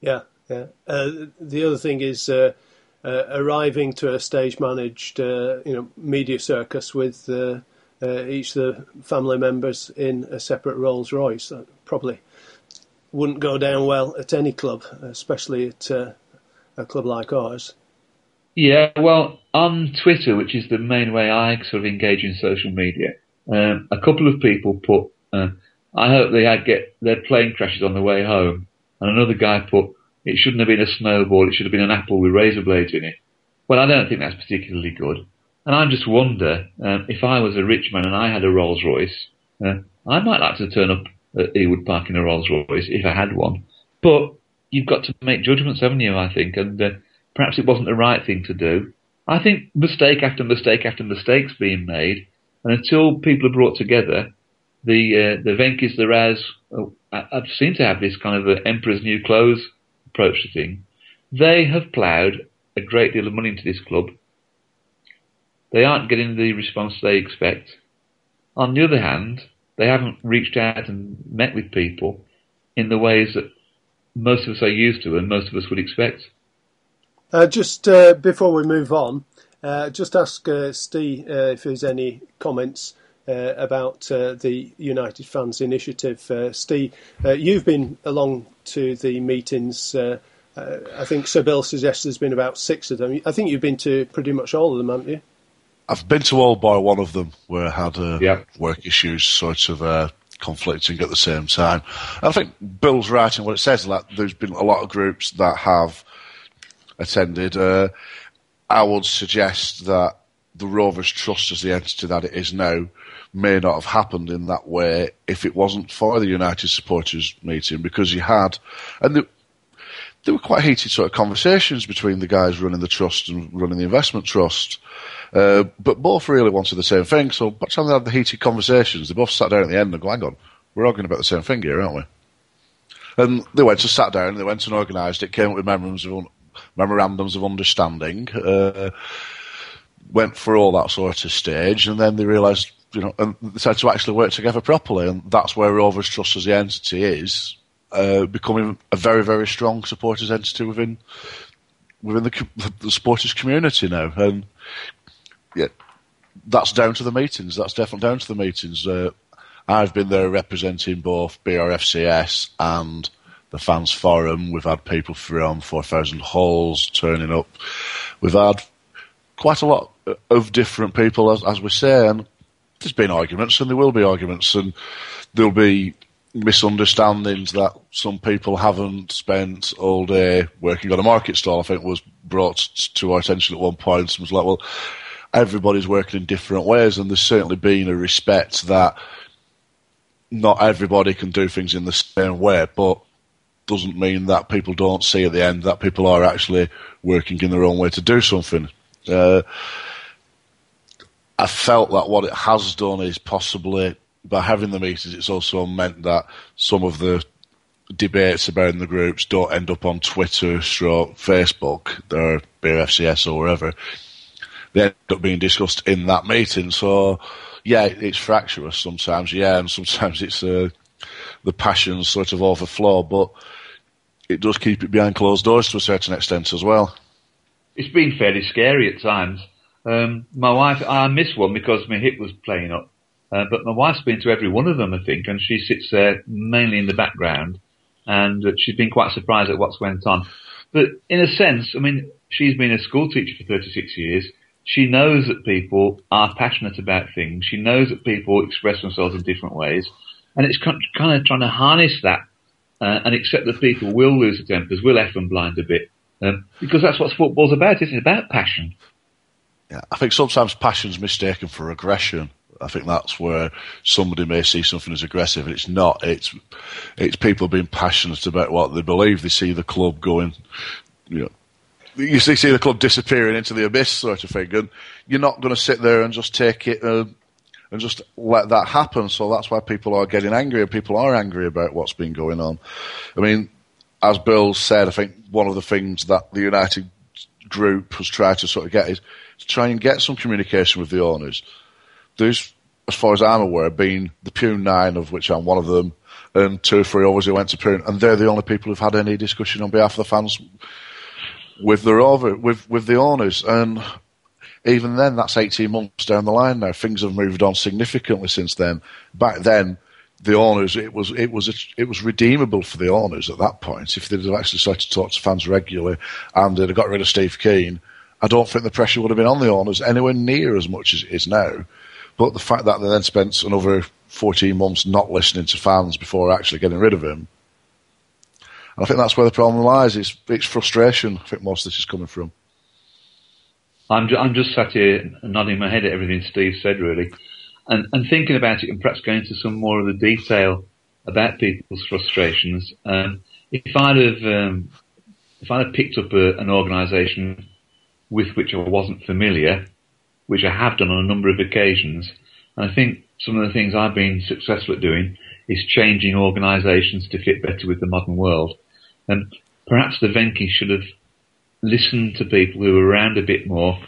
Yeah, yeah. Uh, the other thing is uh, uh arriving to a stage managed, uh, you know, media circus with uh, each of the family members in a separate Rolls Royce. That probably wouldn't go down well at any club, especially at a club like ours. Yeah, well, on Twitter, which is the main way I sort of engage in social media, um, a couple of people put I hope they had get their plane crashes on the way home. And another guy put, it shouldn't have been a snowball, it should have been an apple with razor blades in it. Well, I don't think that's particularly good. And I just wonder um, if I was a rich man and I had a Rolls Royce, uh, I might like to turn up at Ewood Park in a Rolls Royce if I had one. But you've got to make judgments, haven't you? I think, and uh, perhaps it wasn't the right thing to do. I think mistake after mistake after mistake's being made, and until people are brought together, the uh, the Venky's, the Raos, uh, seem to have this kind of uh, emperor's new clothes approach to thing. They have ploughed a great deal of money into this club. They aren't getting the response they expect. On the other hand, they haven't reached out and met with people in the ways that most of us are used to and most of us would expect. Uh, just uh, before we move on, uh, just ask uh, Steve uh, if there's any comments uh, about the United Fans Initiative. Steve, you've been along to the meetings. I think Sir Bill suggests there's been about six of them. I think you've been to pretty much all of them, haven't you? I've been to all by one of them where I had uh, work issues sort of uh, conflicting at the same time. And I think Bill's right in what it says. Like, there's been a lot of groups that have attended. Uh, I would suggest that the Rovers Trust, as the entity that it is now, may not have happened in that way if it wasn't for the United supporters meeting because you had, and there, there were quite heated sort of conversations between the guys running the trust and running the investment trust. Uh, but both really wanted the same thing. So by the time they had the heated conversations, they both sat down at the end and go, hang on, we're arguing about the same thing here, aren't we? And they went and sat down, they went and organised it, came up with memorandums of, memorandums of understanding, uh, went for all that sort of stage, and then they realised you know, and decided to actually work together properly, and that's where Rovers Trust as the entity is uh, becoming a very, very strong supporters entity within within the, the supporters community now. And yeah, that's down to the meetings. That's definitely down to the meetings. Uh, I've been there representing both BRFCS and the fans forum. We've had people from 4,000 Holes turning up. We've had quite a lot of different people, as, as we say, and there's been arguments, and there will be arguments, and there'll be misunderstandings that some people haven't spent all day working on a market stall. I think was brought to our attention at one point. And was like, well, everybody's working in different ways, and there's certainly been a respect that not everybody can do things in the same way, but doesn't mean that people don't see at the end that people are actually working in their own way to do something. Uh, I felt that what it has done is possibly by having the meetings, it's also meant that some of the debates about in the groups don't end up on Twitter, stroke, Facebook, or BFCS or wherever. They end up being discussed in that meeting. So, yeah, it's fractious sometimes, yeah, and sometimes it's uh, the passions sort of overflow, but it does keep it behind closed doors to a certain extent as well. It's been fairly scary at times. Um, my wife, I missed one because my hip was playing up. Uh, but my wife's been to every one of them, I think, and she sits there mainly in the background, and she's been quite surprised at what's went on. But in a sense, I mean, she's been a school teacher for 36 years. She knows that people are passionate about things. She knows that people express themselves in different ways, and it's kind of trying to harness that uh, and accept that people will lose their tempers, will f and blind a bit, um, because that's what football's about. It's about passion. Yeah, I think sometimes passion's mistaken for aggression. I think that's where somebody may see something as aggressive, and it's not. It's it's people being passionate about what they believe. They see the club going, you know, you see, see the club disappearing into the abyss, sort of thing, and you're not going to sit there and just take it uh, and just let that happen. So that's why people are getting angry, and people are angry about what's been going on. I mean, as Bill said, I think one of the things that the United group has tried to sort of get is to try and get some communication with the owners there's, as far as I'm aware, been the Pune Nine, of which I'm one of them, and two or three others who went to Pune, and they're the only people who've had any discussion on behalf of the fans with over with with the owners. And even then, that's 18 months down the line now. Things have moved on significantly since then. Back then, the owners, it was it was it was redeemable for the owners at that point if they'd have actually started to talk to fans regularly and they'd have got rid of Steve Kean. I don't think the pressure would have been on the owners anywhere near as much as it is now. But the fact that they then spent another 14 months not listening to fans before actually getting rid of him, and I think that's where the problem lies. It's, it's frustration. I think most of this is coming from. I'm, ju- I'm just sat here nodding my head at everything Steve said, really, and, and thinking about it and perhaps going into some more of the detail about people's frustrations. Um, if I'd have um, if I'd have picked up a, an organisation with which I wasn't familiar, which I have done on a number of occasions. And I think some of the things I've been successful at doing is changing organisations to fit better with the modern world. And perhaps the Venki should have listened to people who were around a bit more.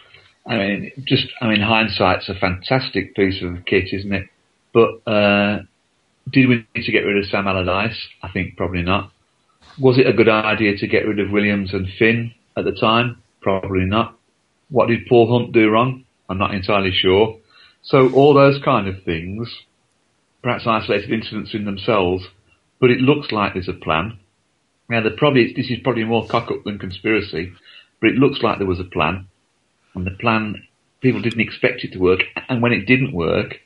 I mean, just, I mean, hindsight's a fantastic piece of kit, isn't it? But, uh, did we need to get rid of Sam Allardyce? I think probably not. Was it a good idea to get rid of Williams and Finn at the time? Probably not. What did Paul Hunt do wrong? I'm not entirely sure. So all those kind of things, perhaps isolated incidents in themselves, but it looks like there's a plan. Now, probably this is probably more cock up than conspiracy, but it looks like there was a plan, and the plan people didn't expect it to work, and when it didn't work,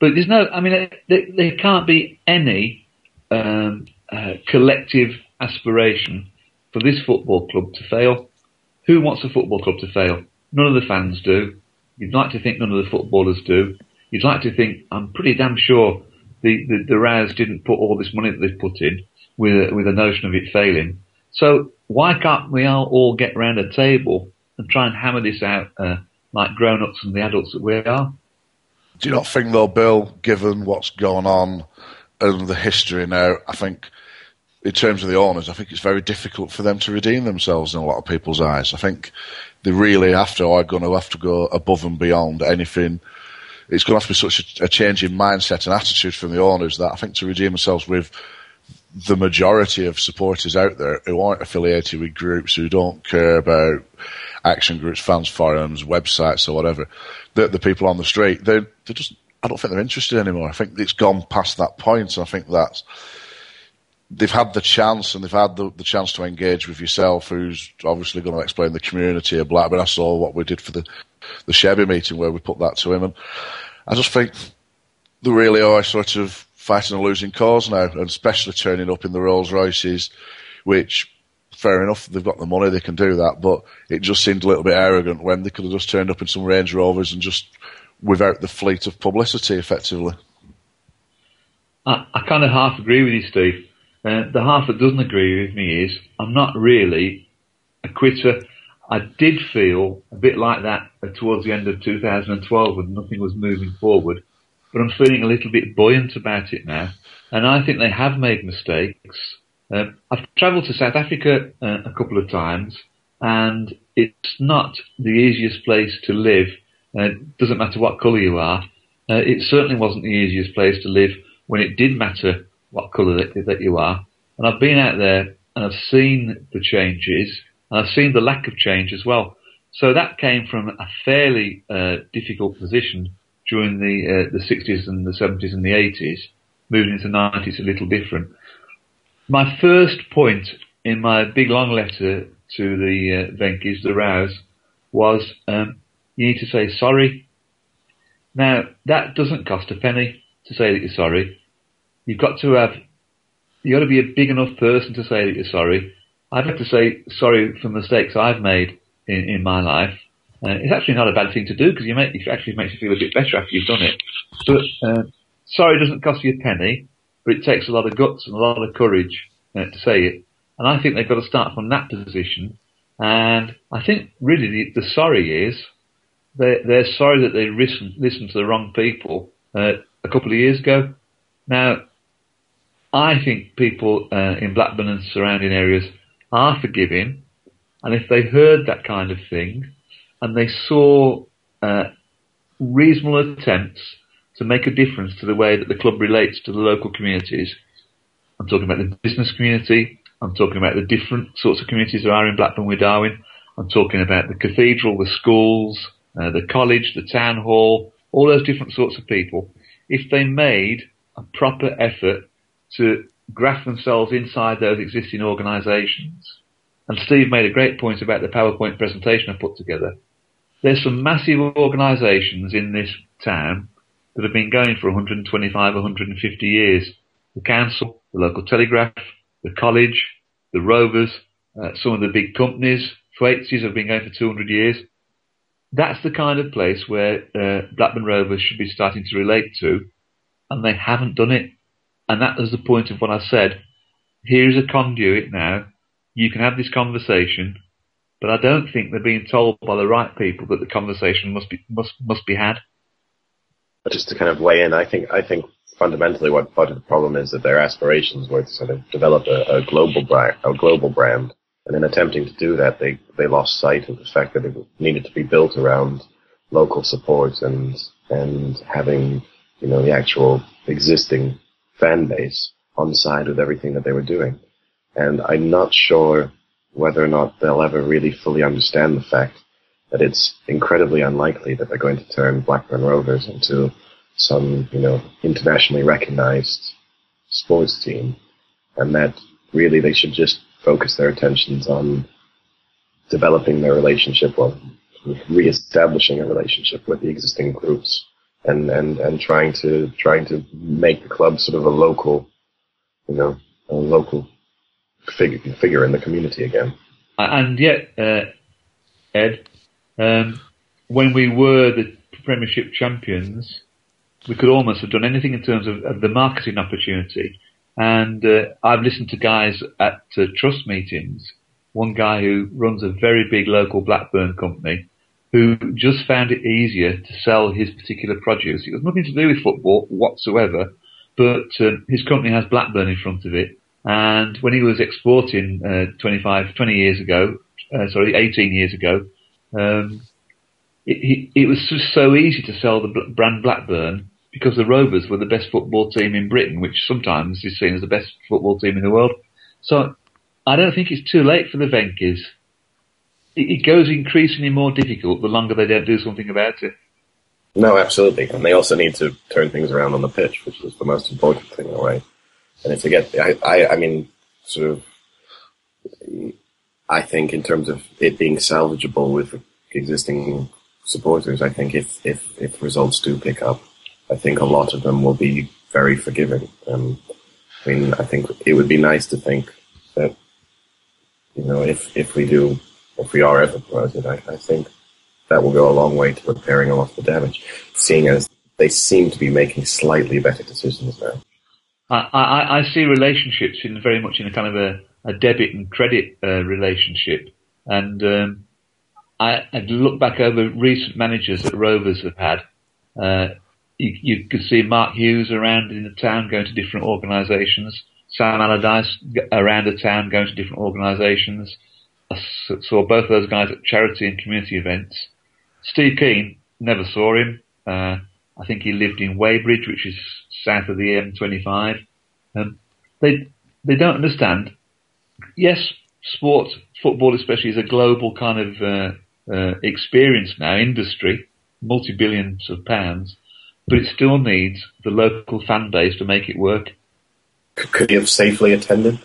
but there's no, I mean, there, there can't be any um, uh, collective aspiration for this football club to fail. Who wants a football club to fail? None of the fans do. You'd like to think none of the footballers do. You'd like to think, I'm pretty damn sure the, the, the didn't put all this money that they've put in with a, with a notion of it failing. So why can't we all, all get round a table and try and hammer this out uh, like grown-ups and the adults that we are? Do you not think, though, Bill, given what's going on and the history now, I think in terms of the owners, I think it's very difficult for them to redeem themselves in a lot of people's eyes. I think they really have to, are going to have to go above and beyond anything. It's going to have to be such a, a change in mindset and attitude from the owners that I think to redeem themselves with the majority of supporters out there who aren't affiliated with groups who don't care about action groups, fans forums, websites, or whatever, the, the people on the street, they they just I don't think they're interested anymore. I think it's gone past that point, and I think that's they've had the chance and they've had the, the chance to engage with yourself, who's obviously going to explain the community of Blackburn. I saw what we did for the the Chevy meeting where we put that to him, and I just think they really are sort of fighting a losing cause now, and especially turning up in the Rolls Royces, which fair enough, they've got the money, they can do that, but it just seemed a little bit arrogant when they could have just turned up in some Range Rovers and just without the fleet of publicity, effectively. I, I kind of half agree with you, Steve. Uh, the half that doesn't agree with me is I'm not really a quitter. I did feel a bit like that towards the end of 2012 when nothing was moving forward, but I'm feeling a little bit buoyant about it now. And I think they have made mistakes. Uh, I've travelled to South Africa uh, a couple of times, and it's not the easiest place to live. Uh, it doesn't matter what colour you are. Uh, it certainly wasn't the easiest place to live when it did matter what colour that, that you are. And I've been out there and I've seen the changes and I've seen the lack of change as well. So that came from a fairly uh, difficult position during the uh, the 60s and the 70s and the 80s. Moving into the 90s a little different. My first point in my big long letter to the uh, Venky's, the Raos, was um, you need to say sorry. Now that doesn't cost a penny to say that you're sorry. You've got to have, you've got to be a big enough person to say that you're sorry. I'd like to say sorry for mistakes I've made in, in my life. Uh, it's actually not a bad thing to do because you make, it actually makes you feel a bit better after you've done it. But uh, sorry doesn't cost you a penny, but it takes a lot of guts and a lot of courage uh, to say it. And I think they've got to start from that position. And I think really the, the sorry is they're, they're sorry that they listened, listened to the wrong people uh, a couple of years ago. Now, I think people uh, in Blackburn and surrounding areas are forgiving, and if they heard that kind of thing and they saw uh, reasonable attempts to make a difference to the way that the club relates to the local communities, I'm talking about the business community, I'm talking about the different sorts of communities there are in Blackburn with Darwen, I'm talking about the cathedral, the schools, uh, the college, the town hall, all those different sorts of people. If they made a proper effort to graft themselves inside those existing organisations. And Steve made a great point about the PowerPoint presentation I put together. There's some massive organisations in this town that have been going for 125, 150 years. The council, the local telegraph, the college, the rovers, uh, some of the big companies, Thwaites have been going for 200 years. That's the kind of place where uh, Blackburn Rovers should be starting to relate to, and they haven't done it. And that was the point of what I said. Here's a conduit now. You can have this conversation, but I don't think they're being told by the right people that the conversation must be must must be had. Just to kind of weigh in, I think I think fundamentally what part of the problem is that their aspirations were to sort of develop a, a global brand, a global brand, and in attempting to do that, they they lost sight of the fact that it needed to be built around local support and and having you know the actual existing fan base on side with everything that they were doing. And I'm not sure whether or not they'll ever really fully understand the fact that it's incredibly unlikely that they're going to turn Blackburn Rovers into some, you know, internationally recognized sports team. And that really they should just focus their attentions on developing their relationship, well, re-establishing a relationship with the existing groups and, and, and trying to trying to make the club sort of a local, you know, a local figure figure in the community again. And yet, uh, Ed, um, when we were the Premiership champions, we could almost have done anything in terms of, of the marketing opportunity. And uh, I've listened to guys at uh, trust meetings. One guy who runs a very big local Blackburn company who just found it easier to sell his particular produce. It was nothing to do with football whatsoever, but um, his company has Blackburn in front of it. And when he was exporting uh, 25, 20 years ago, uh, sorry, 18 years ago, um, it, it, was just so easy to sell the brand Blackburn because the Rovers were the best football team in Britain, which sometimes is seen as the best football team in the world. So I don't think it's too late for the Venky's it, it goes increasingly more difficult the longer they don't do something about it. No, absolutely, and they also need to turn things around on the pitch, which is the most important thing, in way. And if they get, I, I, I mean, sort of, I think in terms of it being salvageable with existing supporters, I think if if if results do pick up, I think a lot of them will be very forgiving. Um, I mean, I think it would be nice to think that you know if if we do if we are ever promoted, I, I think that will go a long way to repairing a lot of the damage. Seeing as they seem to be making slightly better decisions now. I, I, I see relationships in very much in a kind of a, a debit and credit uh, relationship, and um, I, I look back over recent managers that Rovers have had. Uh, you, you could see Mark Hughes around in the town going to different organisations. Sam Allardyce around the town going to different organisations. I saw both of those guys at charity and community events. Steve Kean, never saw him. Uh, I think he lived in Weybridge, which is south of the M25. Um, they they don't understand. Yes, sport, football especially, is a global kind of uh, uh, experience now, industry, multi-billions of pounds, but it still needs the local fan base to make it work. Could he have safely attended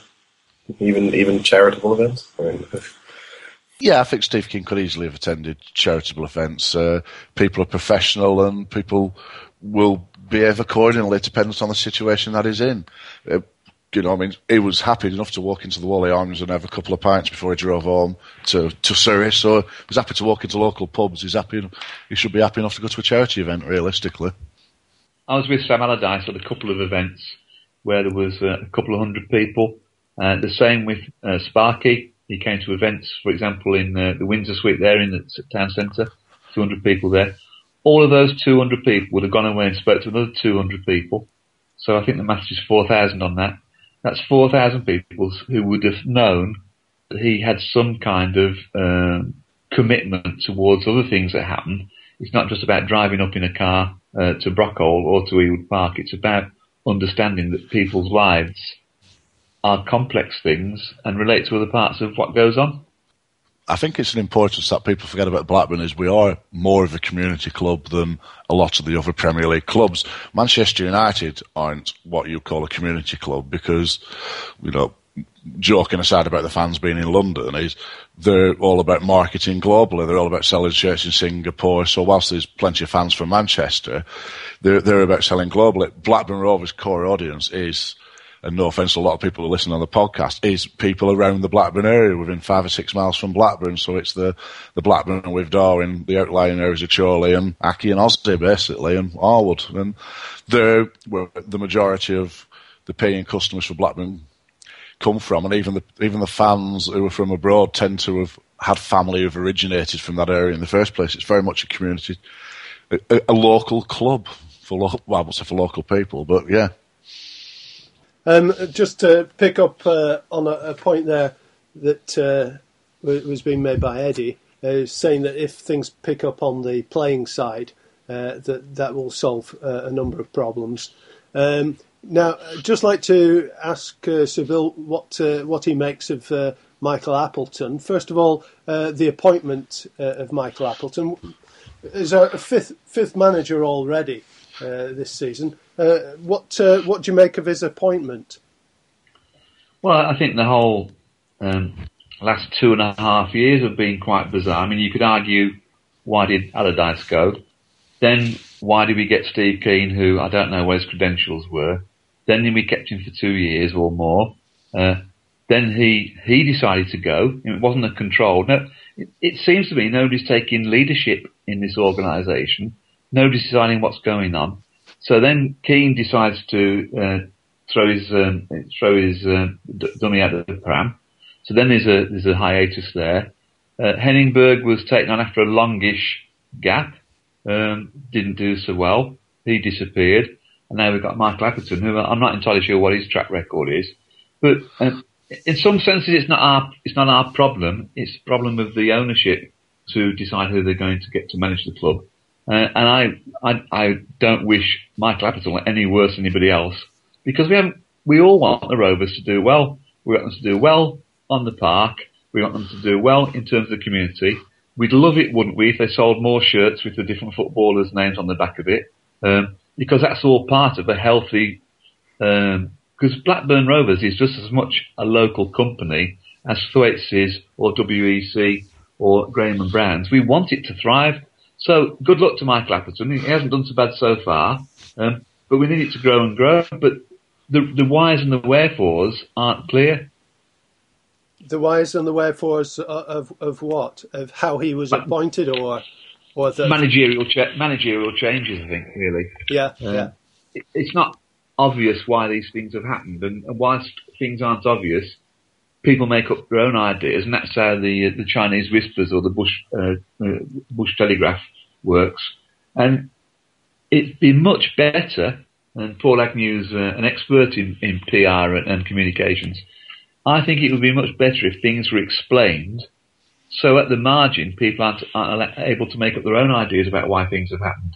even even charitable events? I mean, yeah, I think Steve Kean could easily have attended charitable events. Uh, people are professional and people will behave accordingly, depending on the situation that he's in. Uh, you know, I mean, he was happy enough to walk into the Wally Arms and have a couple of pints before he drove home to, to Surrey. So he was happy to walk into local pubs. He's happy. He should be happy enough to go to a charity event, realistically. I was with Sam Allardyce at a couple of events where there was uh, a couple of hundred people. Uh, the same with uh, Sparky. He came to events, for example, in uh, the Windsor Suite there in the town centre, 200 people there. All of those 200 people would have gone away and spoke to another 200 people. So I think the math is 4,000 on that. That's 4,000 people who would have known that he had some kind of um, commitment towards other things that happen. It's not just about driving up in a car uh, to Brockhall or to Ewood Park. It's about understanding that people's lives are complex things and relate to other parts of what goes on. I think it's an importance that people forget about Blackburn is we are more of a community club than a lot of the other Premier League clubs. Manchester United aren't what you call a community club because, you know, joking aside about the fans being in London is they're all about marketing globally. They're all about selling shirts in Singapore. So whilst there's plenty of fans from Manchester, they're, they're about selling globally. Blackburn Rovers core audience is and no offence to a lot of people who listen on the podcast, is people around the Blackburn area within five or six miles from Blackburn. So it's the, the Blackburn with Darwen, the outlying areas of Chorley and Accy and Osdy basically and Arwood. And they're where the majority of the paying customers for Blackburn come from. And even the, even the fans who are from abroad tend to have had family who've originated from that area in the first place. It's very much a community, a, a local club for, lo- well, I won't say for local people, but yeah. Um, just to pick up uh, on a, a, point there that uh, was being made by Eddie, uh, saying that if things pick up on the playing side, uh, that that will solve uh, a number of problems. Um, now, I'd just like to ask uh, Sir Bill what what he makes of Michael Appleton. First of all, the appointment of Michael Appleton is a fifth fifth manager already this season. Uh, what uh, what do you make of his appointment? Well, I think the whole um, last two and a half years have been quite bizarre. I mean, you could argue why did Allardyce go? Then why did we get Steve Kean, who I don't know where his credentials were? Then we kept him for two years or more. Uh, then he he decided to go. It wasn't a control. No, it, it seems to me nobody's taking leadership in this organisation. Nobody's deciding what's going on. So then Kean decides to uh, throw his um, throw his uh, dummy out of the pram. So then there's a there's a hiatus there. Uh, Henning Berg was taken on after a longish gap, um, didn't do so well. He disappeared, and now we've got Michael Appleton, who I'm not entirely sure what his track record is, but um, in some senses it's not our it's not our problem. It's the problem of the ownership to decide who they're going to get to manage the club. Uh, and I, I, I don't wish Michael Appleton any worse than anybody else because we have we all want the Rovers to do well. We want them to do well on the park We want them to do well in terms of the community. We'd love it, wouldn't we, if they sold more shirts with the different footballers' names on the back of it, um, because that's all part of a healthy. Because um, Blackburn Rovers is just as much a local company as Thwaites is, or WEC or Graham and Browns. We want it to thrive. So good luck to Michael Appleton. He hasn't done so bad so far, um, but we need it to grow and grow. But the the whys and the wherefores aren't clear. The whys and the wherefores of of what? Of how he was appointed, or or the managerial cha- managerial changes. I think really. Yeah, um, yeah. It, it's not obvious why these things have happened, and, and whilst things aren't obvious, people make up their own ideas, and that's how the the Chinese whispers or the Bush uh, uh, Bush Telegraph works. And it'd be much better. And Paul Agnew's uh, an expert in, in PR and, and communications. I think it would be much better if things were explained. So at the margin, people aren't, aren't able to make up their own ideas about why things have happened.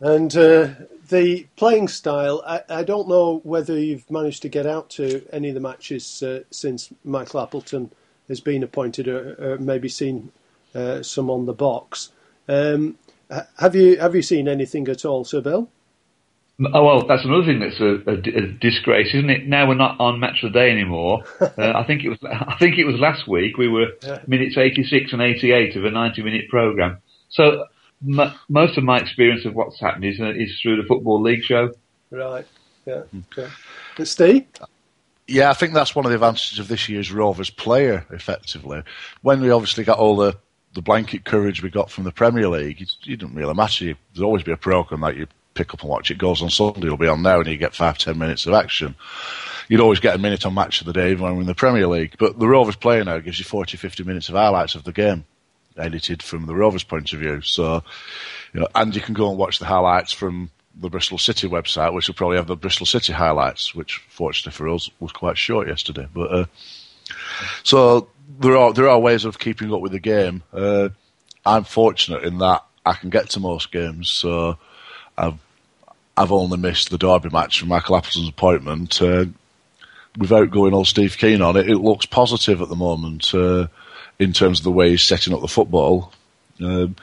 And uh, the playing style, I, I, don't know whether you've managed to get out to any of the matches uh, since Michael Appleton has been appointed, or, or maybe seen uh, some on the box. Um, have you have you seen anything at all, Sir Bill? Oh well, that's another thing that's a, a, a, disgrace, isn't it? Now we're not on Match of the Day anymore. [LAUGHS] uh, I think it was [LAUGHS] I think it was last week we were minutes 86 and 88 of a 90 minute program. So m- most of my experience of what's happened is, uh, is through the Football League show. Right. Yeah. Okay. Steve? Yeah, I think that's one of the advantages of this year's Rovers player, effectively. When we obviously got all the, the blanket courage we got from the Premier League, it, it didn't really matter. There'd always be a programme that you pick up and watch. It goes on Sunday, it'll be on now, and you get five, ten minutes of action. You'd always get a minute on Match of the Day when we're in the Premier League. But the Rovers player now gives you 40, 50 minutes of highlights of the game edited from the Rovers' point of view. So, you know, and you can go and watch the highlights from the Bristol City website, which will probably have the Bristol City highlights, which fortunately for us was quite short yesterday. But uh, so there are there are ways of keeping up with the game. Uh, I'm fortunate in that I can get to most games, so I've I've only missed the Derby match from Michael Appleton's appointment. Uh, without going all Steve Kean on it, it looks positive at the moment. Uh, in terms of the way he's setting up the football. Um,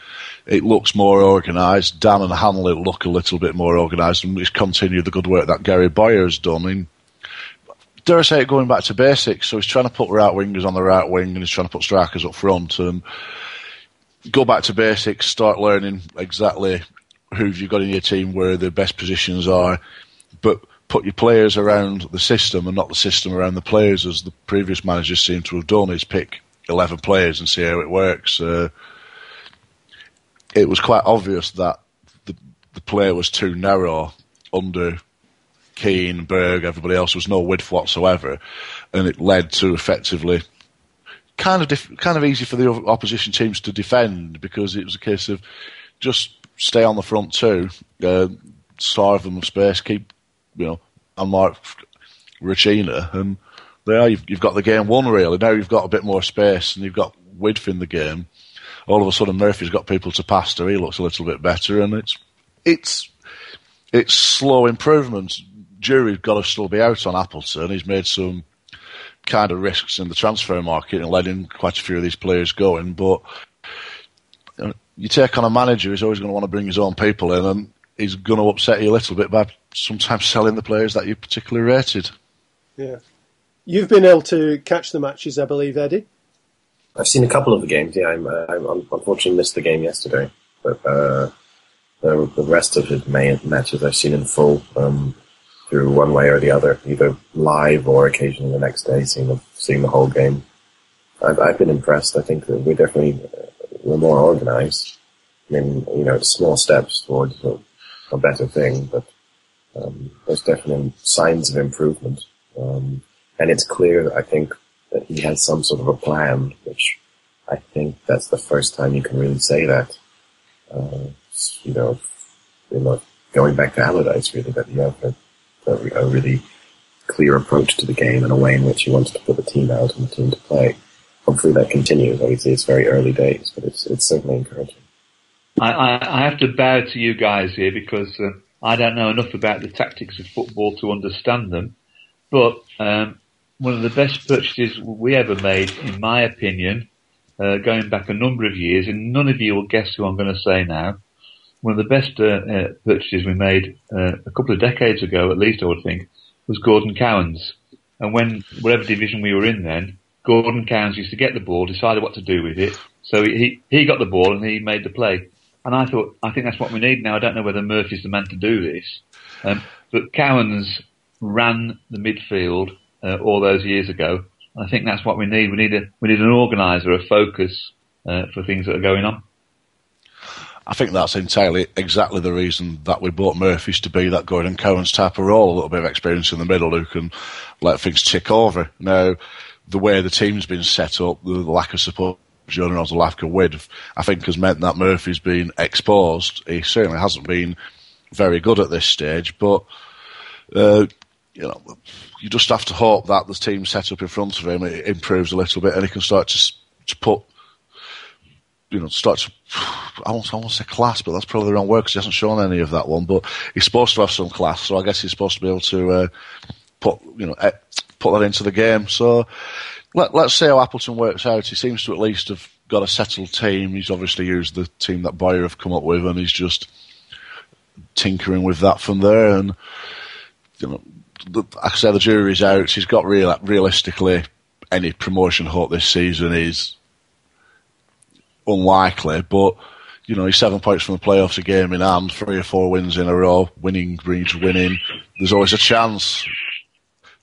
it looks more organised. Dann and Hanley look a little bit more organised, and he's continued the good work that Gary Bowyer has done. Dare I say it, going back to basics. So he's trying to put right wingers on the right wing, and he's trying to put strikers up front, and go back to basics. Start learning exactly who you've got in your team, where the best positions are, but put your players around the system and not the system around the players, as the previous managers seem to have done. Is pick 11 players and see how it works. Uh, it was quite obvious that the, the player was too narrow under Kean, Berg, everybody else. Was no width whatsoever, and it led to effectively kind of kind of easy for the opposition teams to defend because it was a case of just stay on the front two, uh, starve them of space, keep you know, unlike Rochina and there you've, you've got the game won really. Now you've got a bit more space and you've got width in the game. All of a sudden Murphy's got people to pass to. He looks a little bit better, and it's it's it's slow improvement. Jury's got to still be out on Appleton. He's made some kind of risks in the transfer market and letting quite a few of these players going. But you, you take on a manager, he's always going to want to bring his own people in, and he's going to upset you a little bit by sometimes [LAUGHS] selling the players that you particularly rated. Yeah. You've been able to catch the matches, I believe, Eddie. I've seen a couple of the games. Yeah, I'm, uh, I unfortunately missed the game yesterday, but uh, the, the, rest of his matches I've seen in full um, through one way or the other, either live or occasionally the next day, seeing the seeing the whole game. I've, I've been impressed. I think that we definitely uh, we're more organised. I mean, you know, it's small steps towards a, a better thing, but um, there's definitely signs of improvement. Um, and it's clear, I think, that he has some sort of a plan, which I think that's the first time you can really say that. Uh, you know, you know, going back to Allardyce, really, that you have a, a, really clear approach to the game and a way in which he wants to put the team out and the team to play. Hopefully that continues. Obviously, it's very early days, but it's it's certainly encouraging. I, I, I have to bow to you guys here because uh, I don't know enough about the tactics of football to understand them. But um, one of the best purchases we ever made, in my opinion, uh, going back a number of years, and none of you will guess who I'm going to say now. One of the best uh, uh, purchases we made uh, a couple of decades ago, at least I would think, was Gordon Cowans. And when whatever division we were in then, Gordon Cowans used to get the ball, decided what to do with it. So he he got the ball and he made the play. And I thought, I think that's what we need now. I don't know whether Murphy's the man to do this, um, but Cowans ran the midfield uh, all those years ago. I think that's what we need. We need a we need an organizer, a focus uh, for things that are going on. I think that's entirely exactly the reason that we bought Murphy's to be that Gordon Cowans type of role, a little bit of experience in the middle who can let things tick over. Now, the way the team's been set up, the lack of support Jonah Ozolafka with, I think has meant that Murphy's been exposed. He certainly hasn't been very good at this stage, but uh, you know, you just have to hope that the team set up in front of him improves a little bit and he can start to, to put, you know, start to, [SIGHS] I won't, I won't say class, but that's probably the wrong word because he hasn't shown any of that one. But he's supposed to have some class, so I guess he's supposed to be able to uh, put, you know, put that into the game. So let, us see how Appleton works out. He seems to at least have got a settled team. He's obviously used the team that Bowyer have come up with, and he's just tinkering with that from there. And you know, like I say, the jury's out. He's got real, realistically any promotion hope this season is unlikely, but you know, he's seven points from the playoffs a game in hand, three or four wins in a row, winning breeds winning. There's always a chance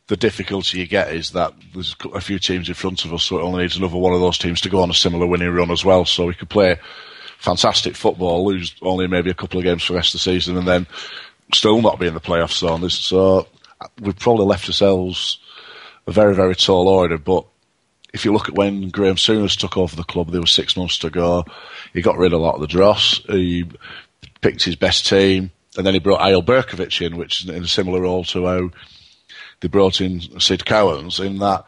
the difficulty you get is that there's a few teams in front of us, so it only needs another one of those teams to go on a similar winning run as well. So we could play fantastic football, lose only maybe a couple of games for the rest of the season, and then still not be in the playoff zone. So we've probably left ourselves a very, very tall order. But if you look at when Graham Souness took over the club, there were six months to go. He got rid of a lot of the dross. He picked his best team, and then he brought Eyal Berkovic in, which is in a similar role to how they brought in Sid Cowans in that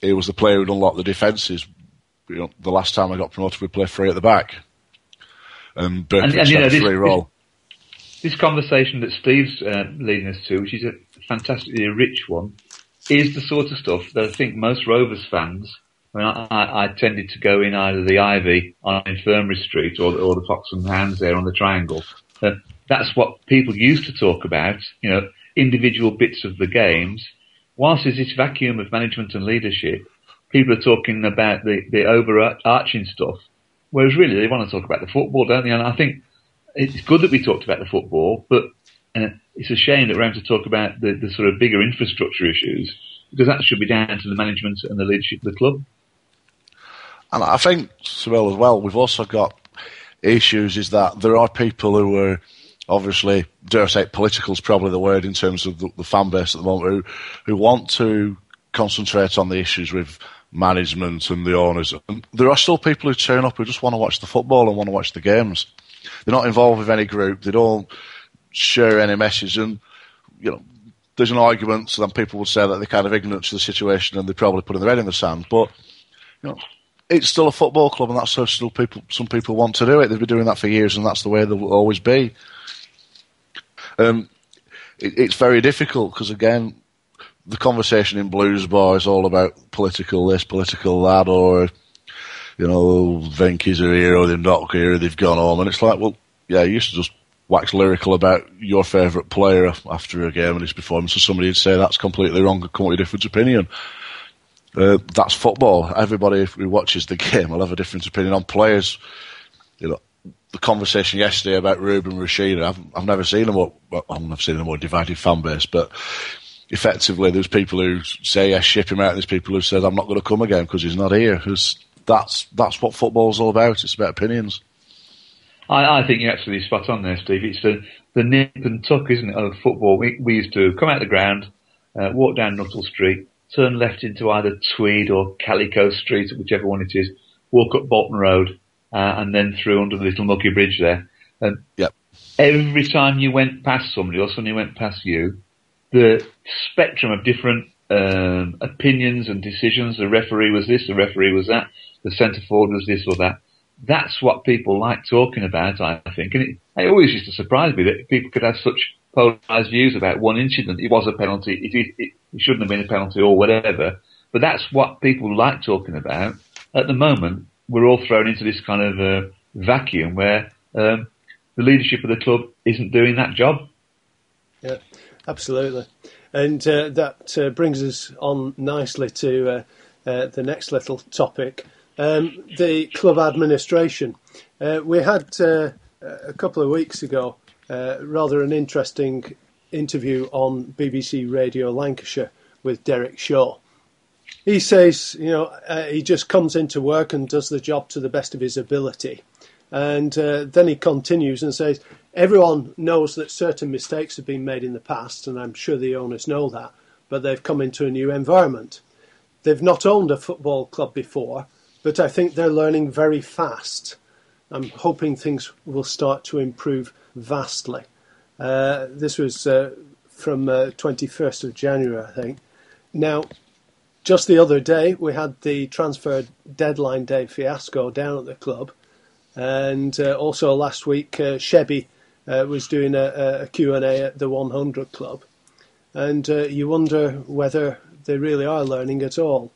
he was the player who'd unlock the defences. You know, the last time I got promoted, we played three at the back, and Berkovic and, and, you know, this, free role. This, this, conversation that Steve's uh, leading us to, which is a fantastically rich one, is the sort of stuff that I think most Rovers fans. I mean, I, I tended to go in either the Ivy on Infirmary Street or, or the Fox and Hounds there on the Triangle. Uh, that's what people used to talk about. You know, individual bits of the games, whilst there's this vacuum of management and leadership, people are talking about the, the overarching stuff, whereas really they want to talk about the football, don't they? And I think it's good that we talked about the football, but uh, it's a shame that we're having to talk about the, the sort of bigger infrastructure issues because that should be down to the management and the leadership of the club. And I think, Cyril, as well, we've also got issues is that there are people who are obviously, dare I say, political is probably the word in terms of the, the fan base at the moment, who, who want to concentrate on the issues with management and the owners. And there are still people who turn up who just want to watch the football and want to watch the games. They're not involved with any group. They don't share any message. And, you know, there's an argument, so then people would say that they're kind of ignorant to the situation and they're probably putting their head in the sand. But, you know, it's still a football club and that's how still people, some people want to do it. They've been doing that for years and that's the way they'll always be. Um, it, it's very difficult because again, the conversation in blues bar is all about political this, political that, or you know, Venky's are here or they're not here, they've gone home, and it's like, well, yeah, you used to just wax lyrical about your favourite player after a game and his performance, and somebody would say that's completely wrong come with different opinion. Uh, that's football. Everybody who watches the [LAUGHS] game will have a different opinion on players. You know, the conversation yesterday about Ruben Rochina. I've, I've never seen a more, well, I've seen a more divided fan base, but effectively there's people who say yes, ship him out. There's people who said I'm not going to come again because he's not here. Because that's that's what football's all about. It's about opinions. I, I think you're absolutely spot on there, Steve. It's the the nip and tuck, isn't it, of football? We we used to come out the ground, uh, walk down Nuttall Street, turn left into either Tweed or Calico Street, whichever one it is, walk up Bolton Road, uh, and then through under the little mucky bridge there. And yep. every time you went past somebody or somebody went past you, the spectrum of different um, opinions and decisions, the referee was this, the referee was that, the centre forward was this or that. That's what people like talking about, I think. And it, it always used to surprise me that people could have such polarised views about one incident. It was a penalty. It, it, it shouldn't have been a penalty or whatever. But that's what people like talking about. At the moment, we're all thrown into this kind of uh, vacuum where um, the leadership of the club isn't doing that job. Yeah, absolutely. And uh, that uh, brings us on nicely to uh, uh the next little topic um, the club administration. Uh, we had uh, a couple of weeks ago rather an interesting interview on BBC Radio Lancashire with Derek Shaw. He says, you know, he just comes into work and does the job to the best of his ability. And then he continues and says, everyone knows that certain mistakes have been made in the past, and I'm sure the owners know that, but they've come into a new environment. They've not owned a football club before, but I think they're learning very fast. I'm hoping things will start to improve vastly. Uh, this was uh, from uh, 21st of January, I think. Now, just the other day, we had the transfer deadline day fiasco down at the club. And uh, also last week, uh, Shebby uh, was doing a, a Q&A at the 100 Club. And uh, you wonder whether they really are learning at all.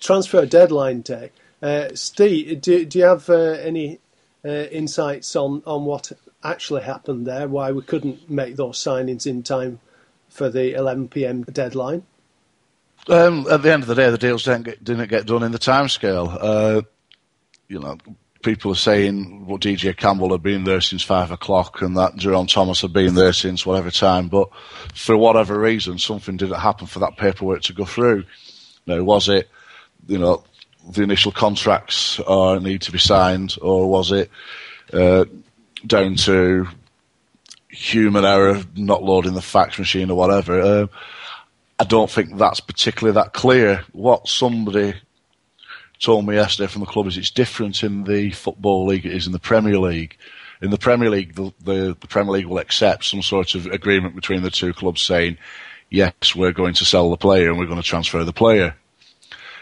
Transfer deadline day. Uh, Steve, do, do, you have uh, any uh, insights on, on what actually happened there? Why we couldn't make those signings in time for the 11 p.m. deadline? Um, at the end of the day, the deals didn't get, didn't get done in the timescale. Uh, you know, people are saying well, DJ Campbell had been there since five o'clock and that Jerome Thomas had been there since whatever time, but for whatever reason, something didn't happen for that paperwork to go through. Now, was it, you know, the initial contracts uh, need to be signed, or was it uh, down to human error, not loading the fax machine or whatever? Uh, I don't think that's particularly that clear. What somebody told me yesterday from the club is it's different in the football league it is in the Premier League. In the Premier League, the, the, the, Premier League will accept some sort of agreement between the two clubs saying, yes, we're going to sell the player and we're going to transfer the player.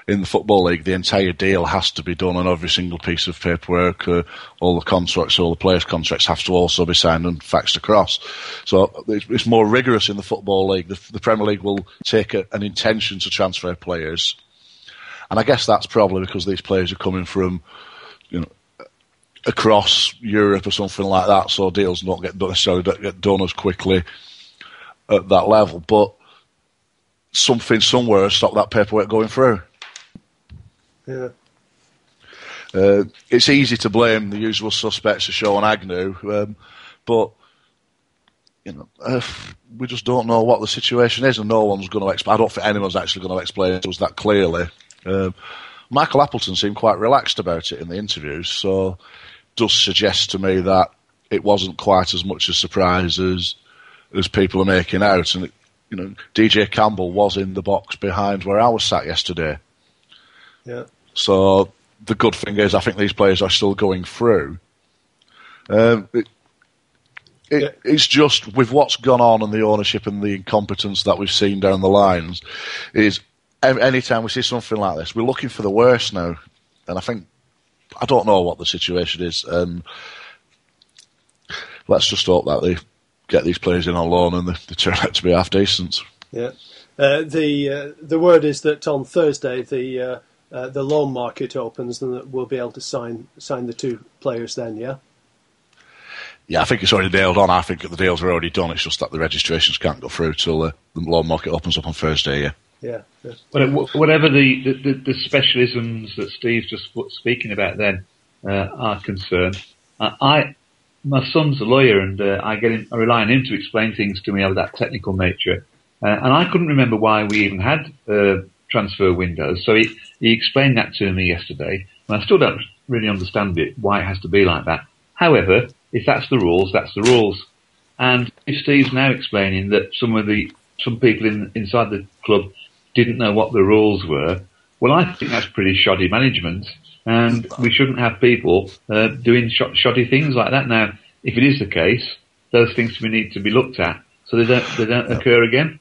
In the Football League, the entire deal has to be done on every single piece of paperwork. Uh, all the contracts, all the players' contracts have to also be signed and faxed across. So it's, it's more rigorous in the Football League. The, the Premier League will take a, an intention to transfer players and I guess that's probably because these players are coming from, you know, across Europe or something like that, so deals don't get necessarily don't get done as quickly at that level. But something somewhere stopped that paperwork going through. Yeah. Uh, it's easy to blame the usual suspects of Sean Agnew, um, but you know, uh, we just don't know what the situation is, and no one's going to explain. I don't think anyone's actually going to explain it to us that clearly. Um, Michael Appleton seemed quite relaxed about it in the interviews, so does suggest to me that it wasn't quite as much a surprise as as people are making out. And it, you know, DJ Campbell was in the box behind where I was sat yesterday. Yeah. So the good thing is, I think these players are still going through. Um, it, it, yeah. It's just with what's gone on and the ownership and the incompetence that we've seen down the lines, is anytime we see something like this, we're looking for the worst now. And I think, I don't know what the situation is. Um, let's just hope that they get these players in on loan and they, they turn out to be half decent. Yeah. Uh, the uh, the word is that on Thursday the uh, uh the loan market opens and that we'll be able to sign sign the two players then. Yeah. Yeah, I think it's already nailed on. I think the deals are already done. It's just that the registrations can't go through till the loan market opens up on Thursday. Yeah yeah. Whatever the, the, the, specialisms that Steve's just speaking about then uh, are concerned, uh, I my son's a lawyer and uh, I get him, I rely on him to explain things to me of that technical nature. Uh, and I couldn't remember why we even had uh, transfer windows. So he, he explained that to me yesterday. And I still don't really understand it, why it has to be like that. However, if that's the rules, that's the rules. And if Steve's now explaining that some of the some people in, inside the club didn't know what the rules were. Well, I think that's pretty shoddy management, and we shouldn't have people uh, doing sh- shoddy things like that. Now, if it is the case, those things we need to be looked at so they don't they don't occur again.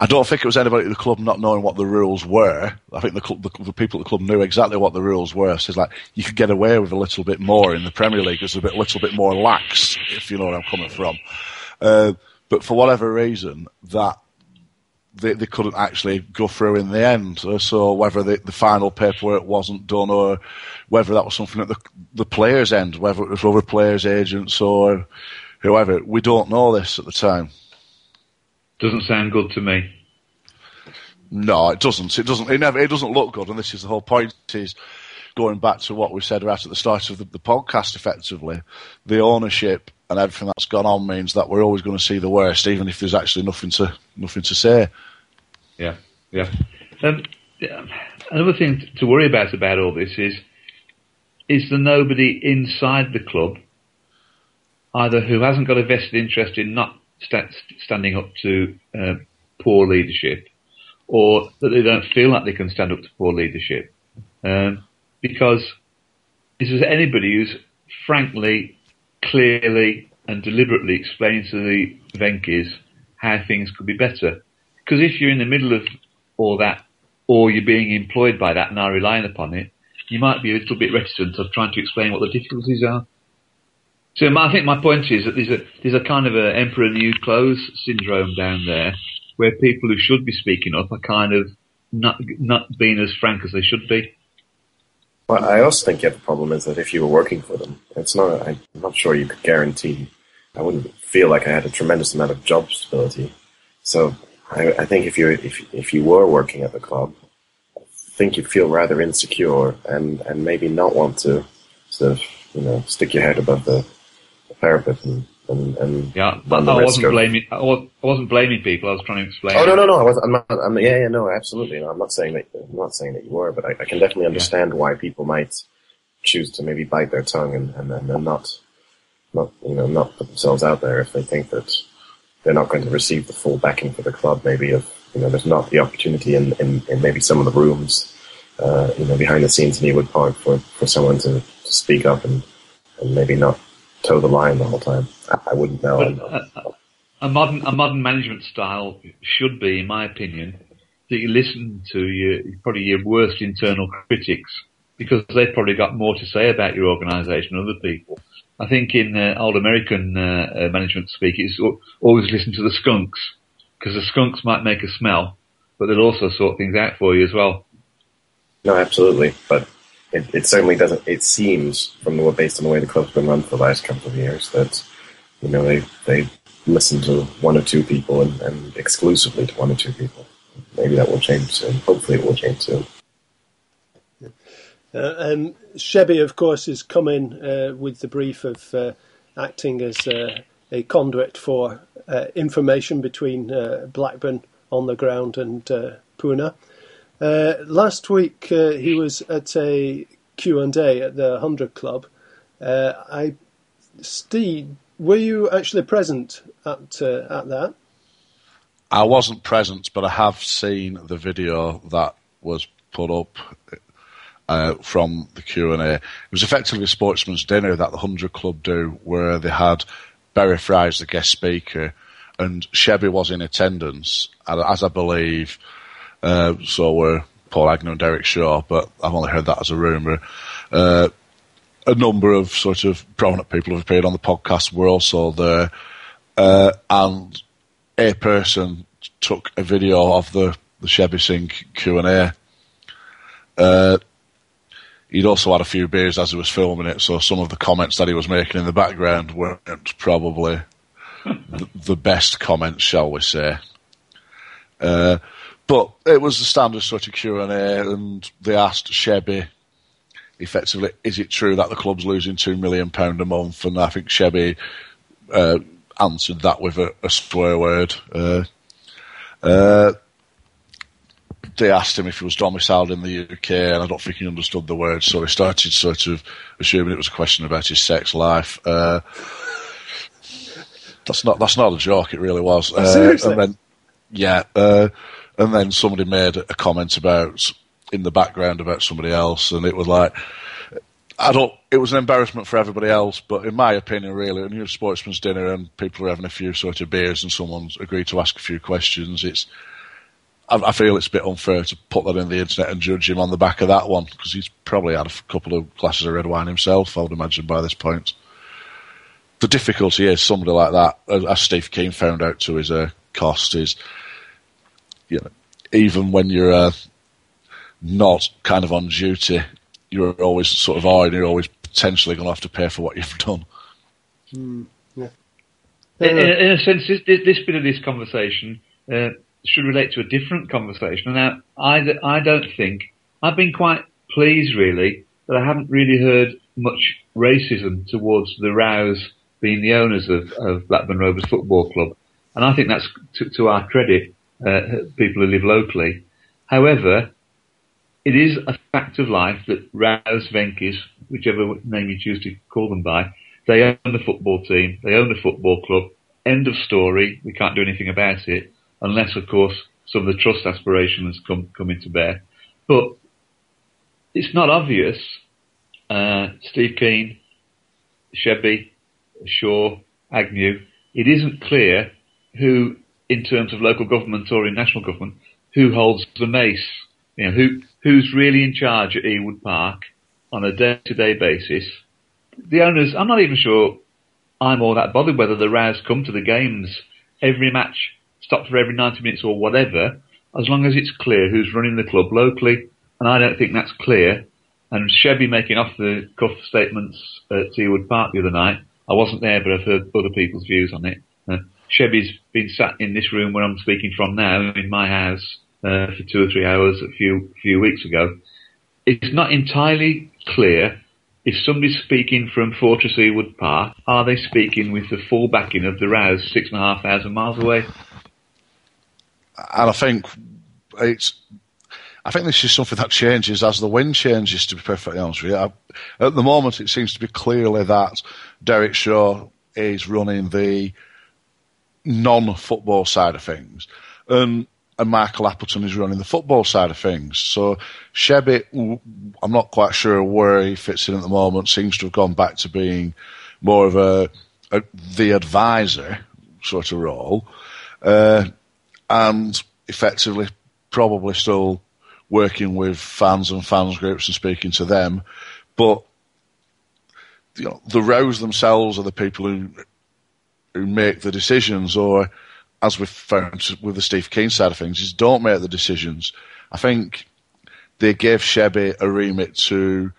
I don't think it was anybody at the club not knowing what the rules were. I think the, the, the, people at the club knew exactly what the rules were. So it's like you could get away with a little bit more in the Premier League. It's a bit, little bit more lax, if you know where I'm coming from. Uh, but for whatever reason, that they, they couldn't actually go through in the end. So whether the, the final paperwork wasn't done or whether that was something at the, the players' end, whether it was other players' agents or whoever, we don't know this at the time. Doesn't sound good to me. No, it doesn't. It doesn't. It never. It doesn't look good, and this is the whole point. Is going back to what we said right at the start of the, the podcast. Effectively, the ownership and everything that's gone on means that we're always going to see the worst, even if there's actually nothing to nothing to say. Yeah, yeah. Um. Another thing to worry about about all this is is there nobody inside the club either who hasn't got a vested interest in not st- standing up to uh, poor leadership or that they don't feel like they can stand up to poor leadership. Um, because is there anybody who's frankly, clearly and deliberately explaining to the Venky's how things could be better? Because if you're in the middle of all that, or you're being employed by that and are relying upon it, you might be a little bit reticent of trying to explain what the difficulties are. So I think my point is that there's a there's a kind of a emperor new clothes syndrome down there, where people who should be speaking up are kind of not not being as frank as they should be. Well, I also think the other problem is that if you were working for them, it's not. I'm not sure you could guarantee. I wouldn't feel like I had a tremendous amount of job stability. So I, I think if you if if you were working at the club, I think you'd feel rather insecure and and maybe not want to sort of you know stick your head above the, the parapet and and, and yeah, but I wasn't blaming. I wasn't blaming people. I was trying to explain. Oh no, no, no! I was. I'm not. I'm, yeah, yeah, no, absolutely. No, I'm not saying that. I'm not saying that you were, but I, I can definitely understand yeah. why people might choose to maybe bite their tongue and, and, and not, not you know, not put themselves out there if they think that they're not going to receive the full backing for the club. Maybe if you know, there's not the opportunity in, in, in maybe some of the rooms, uh, you know, behind the scenes in Ewood Park for, for someone to, to speak up and, and maybe not toe the line the whole time. I, wouldn't know. A, a, modern a modern management style should be, in my opinion, that you listen to your probably your worst internal critics because they've probably got more to say about your organisation than other people. I think in uh, old American uh, uh, management speak, it's always listen to the skunks because the skunks might make a smell, but they'll also sort things out for you as well. No, absolutely, but it, it certainly doesn't. It seems from the based on the way the club's been run for the last couple of years that you know they they listen to one or two people and, and exclusively to one or two people. Maybe that will change soon. Hopefully, it will change soon. Uh, um, Shebby, of course, has come in uh, with the brief of uh, acting as uh, a conduit for uh, information between uh, Blackburn on the ground and Pune. Uh, last week uh, he was at a Q&A at the 100 Club. Uh, I, Steve, were you actually present at uh, at that? I wasn't present, but I have seen the video that was put up uh, from the Q and A. It was effectively a sportsman's dinner that the Hundred Club do, where they had Barry Fry as the guest speaker, and Shebby was in attendance, as I believe uh, so were Paul Agnew and Derek Shaw, but I've only heard that as a rumour. Uh, a number of sort of prominent people who have appeared on the podcast were also there, uh, and a person took a video of the the Shebby Singh Q and A. Uh, he'd also had a few beers as he was filming it, so some of the comments that he was making in the background weren't probably [LAUGHS] the, the, best comments, shall we say. But it was the standard sort of Q and A, and they asked Shebby effectively, "Is it true that the club's losing two million pound a month?" And I think Shebby uh, answered that with a, a swear word. Uh, uh, they asked him if he was domiciled in the UK, and I don't think he understood the word, so he started sort of assuming it was a question about his sex life. Uh, that's not that's not a joke. It really was. Uh, and then, yeah, uh, and then somebody made a comment about in the background about somebody else, and it was like, I don't. It was an embarrassment for everybody else, but in my opinion, really, when you're a sportsman's dinner and people are having a few sort of beers and someone's agreed to ask a few questions, it's. I, feel it's a bit unfair to put that in the internet and judge him on the back of that one because he's probably had a couple of glasses of red wine himself. I would imagine by this point. the difficulty is somebody like that, as Steve Kean found out to his uh, cost, is you know, even when you're uh, not kind of on duty, you're always sort of are, and you're always potentially going to have to pay for what you've [LAUGHS] done. Mm, yeah. In, in, a sense, this, this, bit of this conversation uh, should relate to a different conversation. Now, I, I don't think I've been quite pleased, really, that I haven't really heard much racism towards the Raos being the owners of, of Blackburn Rovers Football Club, and I think that's to, to our credit, uh, people who live locally. However, it is a fact of life that Raos Venky's, whichever name you choose to call them by, they own the football team, they own the football club. End of story. We can't do anything about it unless, of course, some of the trust aspirations come come into bear. But it's not obvious. Uh, Steve Kean, Shebby, Shaw, Agnew. It isn't clear who, in terms of local government or in national government, who holds the mace. You know, who who's really in charge at Ewood Park on a day-to-day basis. The owners, I'm not even sure I'm all that bothered whether the Raos come to the games every match, stop for every 90 minutes or whatever, as long as it's clear who's running the club locally. And I don't think that's clear. And Shebby making off the cuff statements at Ewood Park the other night, I wasn't there, but I've heard other people's views on it. Shebby's been sat in this room where I'm speaking from now, in my house, uh, for two or three hours a few few weeks ago. It's not entirely clear if somebody's speaking from Fortress Ewood Park, are they speaking with the full backing of the Raos six and a half thousand miles away? And I think it's. I think this is something that changes as the wind changes. To be perfectly honest with you, I, at the moment it seems to be clearly that Derek Shaw is running the non-football side of things, and and Michael Appleton is running the football side of things. So Shebby, I'm not quite sure where he fits in at the moment. Seems to have gone back to being more of a, a the advisor sort of role, uh, and effectively probably still working with fans and fans groups and speaking to them, but you know, the Raos themselves are the people who who make the decisions, or as we've found with the Steve Kean side of things, is don't make the decisions. I think they gave Shebby a remit to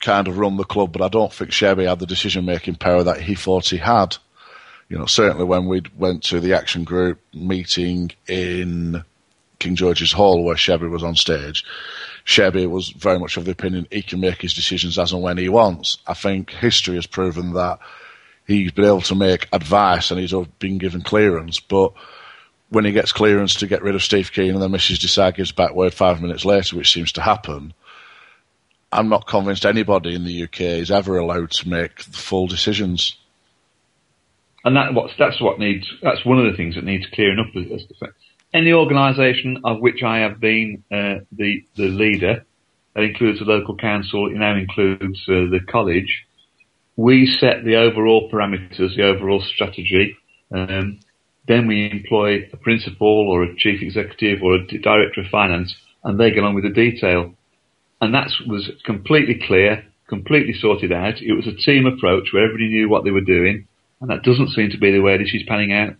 kind of run the club, but I don't think Shebby had the decision making power that he thought he had. You know, certainly when we went to the action group meeting in King George's Hall where Shebby was on stage, Shebby was very much of the opinion he can make his decisions as and when he wants. I think history has proven that he's been able to make advice and he's been given clearance, but when he gets clearance to get rid of Steve Kean and then Mrs. Desai gives back word five minutes later, which seems to happen, I'm not convinced anybody in the UK is ever allowed to make full decisions. And that what's, that's what needs, that's one of the things that needs clearing up as the any organisation of which I have been uh, the the leader, that includes the local council, it now includes uh, the college. We set the overall parameters, the overall strategy. Um, then we employ a principal or a chief executive or a director of finance, and they get on with the detail. And that was completely clear, completely sorted out. It was a team approach where everybody knew what they were doing, and that doesn't seem to be the way this is panning out.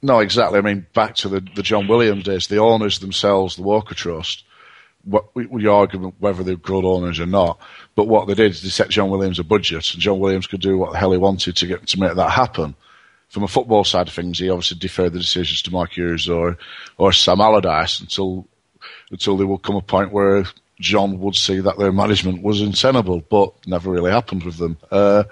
No, exactly. I mean, back to the, the John Williams days, the owners themselves, the Walker Trust, what, we, argue whether they're good owners or not, but what they did is they set John Williams a budget, and John Williams could do what the hell he wanted to get to make that happen. From a football side of things, he obviously deferred the decisions to Mark Hughes or or Sam Allardyce until until there will come a point where John would see that their management was untenable, but never really happened with them. Uh,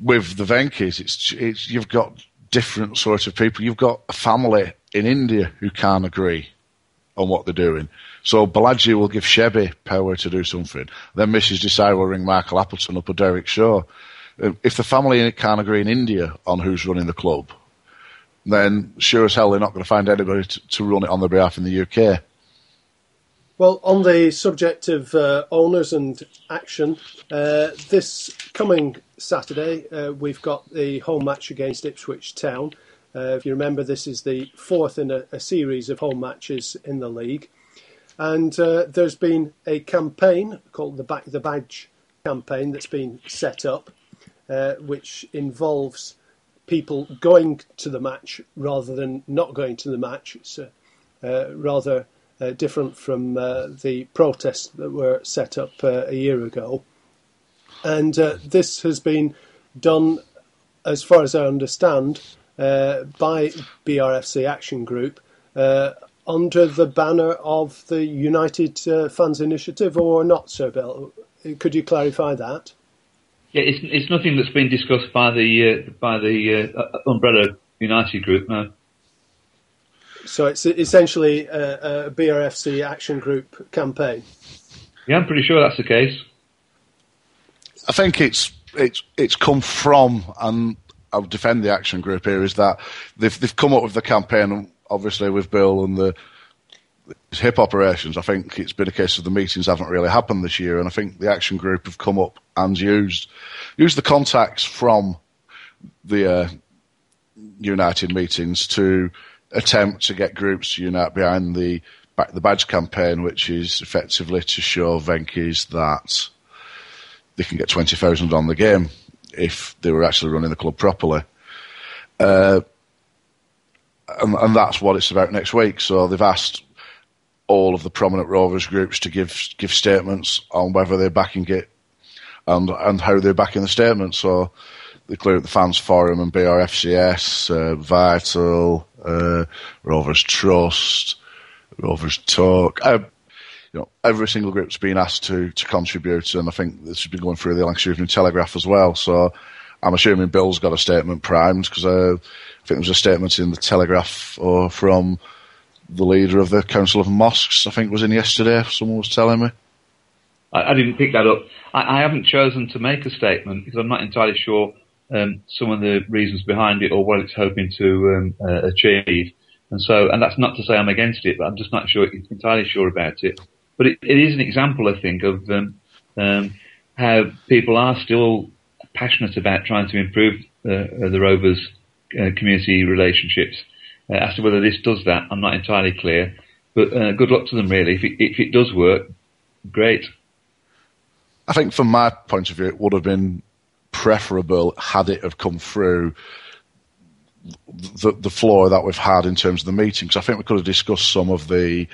with the Venky's, it's, it's you've got different sort of people. You've got a family in India who can't agree on what they're doing. So Balaji will give Shebby power to do something. Then Mrs. Desai will ring Michael Appleton up or Derek Shaw. If the family can't agree in India on who's running the club, then sure as hell they're not going to find anybody to, to run it on their behalf in the UK. Well, on the subject of uh, owners and action, uh, this coming Saturday uh, we've got the home match against Ipswich Town. Uh, if you remember, this is the fourth in a, a series of home matches in the league, and uh, there's been a campaign called the Back the Badge campaign that's been set up, uh, which involves people going to the match rather than not going to the match. It's uh, uh, rather different from the protests that were set up a year ago. And this has been done, as far as I understand, Uh, by BRFC Action Group uh, under the banner of the United uh, Fans Initiative, or not, Sir Bill? Could you clarify that? Yeah, it's it's nothing that's been discussed by the uh, by the uh, umbrella United group. No. So it's essentially a, a, BRFC action group campaign. Yeah, I'm pretty sure that's the case. I think it's it's it's come from, and I'll defend the action group here. Is that they've they've come up with the campaign, obviously with Bill and the hip operations. I think it's been a case of the meetings haven't really happened this year, and I think the action group have come up and used used the contacts from the uh, United meetings to attempt to get groups to unite behind the the badge campaign, which is effectively to show Venky's that they can get twenty thousand on the game if they were actually running the club properly. Uh, and, and, that's what it's about next week. So they've asked all of the prominent Rovers groups to give give statements on whether they're backing it and and how they're backing the statement. So they clear the fans forum and BRFCS, uh, Vital, uh, Rovers Trust, Rovers Talk. Uh, you know, every single group's been asked to to contribute, and I think this has been going through the Lancashire Evening Telegraph as well. So I'm assuming Bill's got a statement primed because uh, I think there was a statement in the Telegraph or from the leader of the Council of Mosques. I think was in yesterday. Someone was telling me. I, I didn't pick that up. I, I, haven't chosen to make a statement because I'm not entirely sure um, some of the reasons behind it or what it's hoping to um, uh, achieve. And so, and that's not to say I'm against it, but I'm just not sure entirely sure about it. But it, it is an example, I think, of um, um how people are still passionate about trying to improve uh, the Rovers uh, community relationships. Uh, as to whether this does that, I'm not entirely clear. But uh, good luck to them, really. If it, if it does work, great. I think from my point of view, it would have been preferable had it have come through the, the floor that we've had in terms of the meetings. I think we could have discussed some of the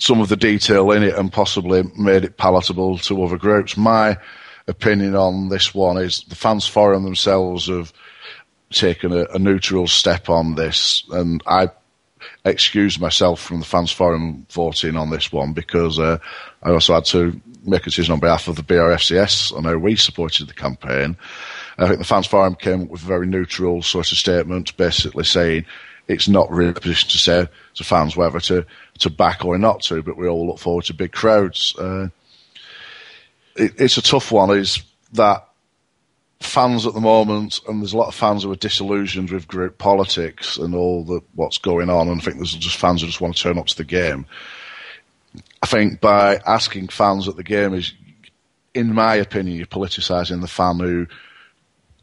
some of the detail in it and possibly made it palatable to other groups. My opinion on this one is the fans forum themselves have taken a, a neutral step on this, and I excuse myself from the fans forum voting on this one because uh, I also had to make a decision on behalf of the BRFCS on how we supported the campaign. I think the fans forum came up with a very neutral sort of statement, basically saying it's not really a position to say to fans whether to, to back or not to, but we all look forward to big crowds. Uh, it, it's a tough one, is that fans at the moment, and there's a lot of fans who are disillusioned with group politics and all the what's going on, and I think there's just fans who just want to turn up to the game. I think by asking fans at the game is, in my opinion, you're politicising the fan who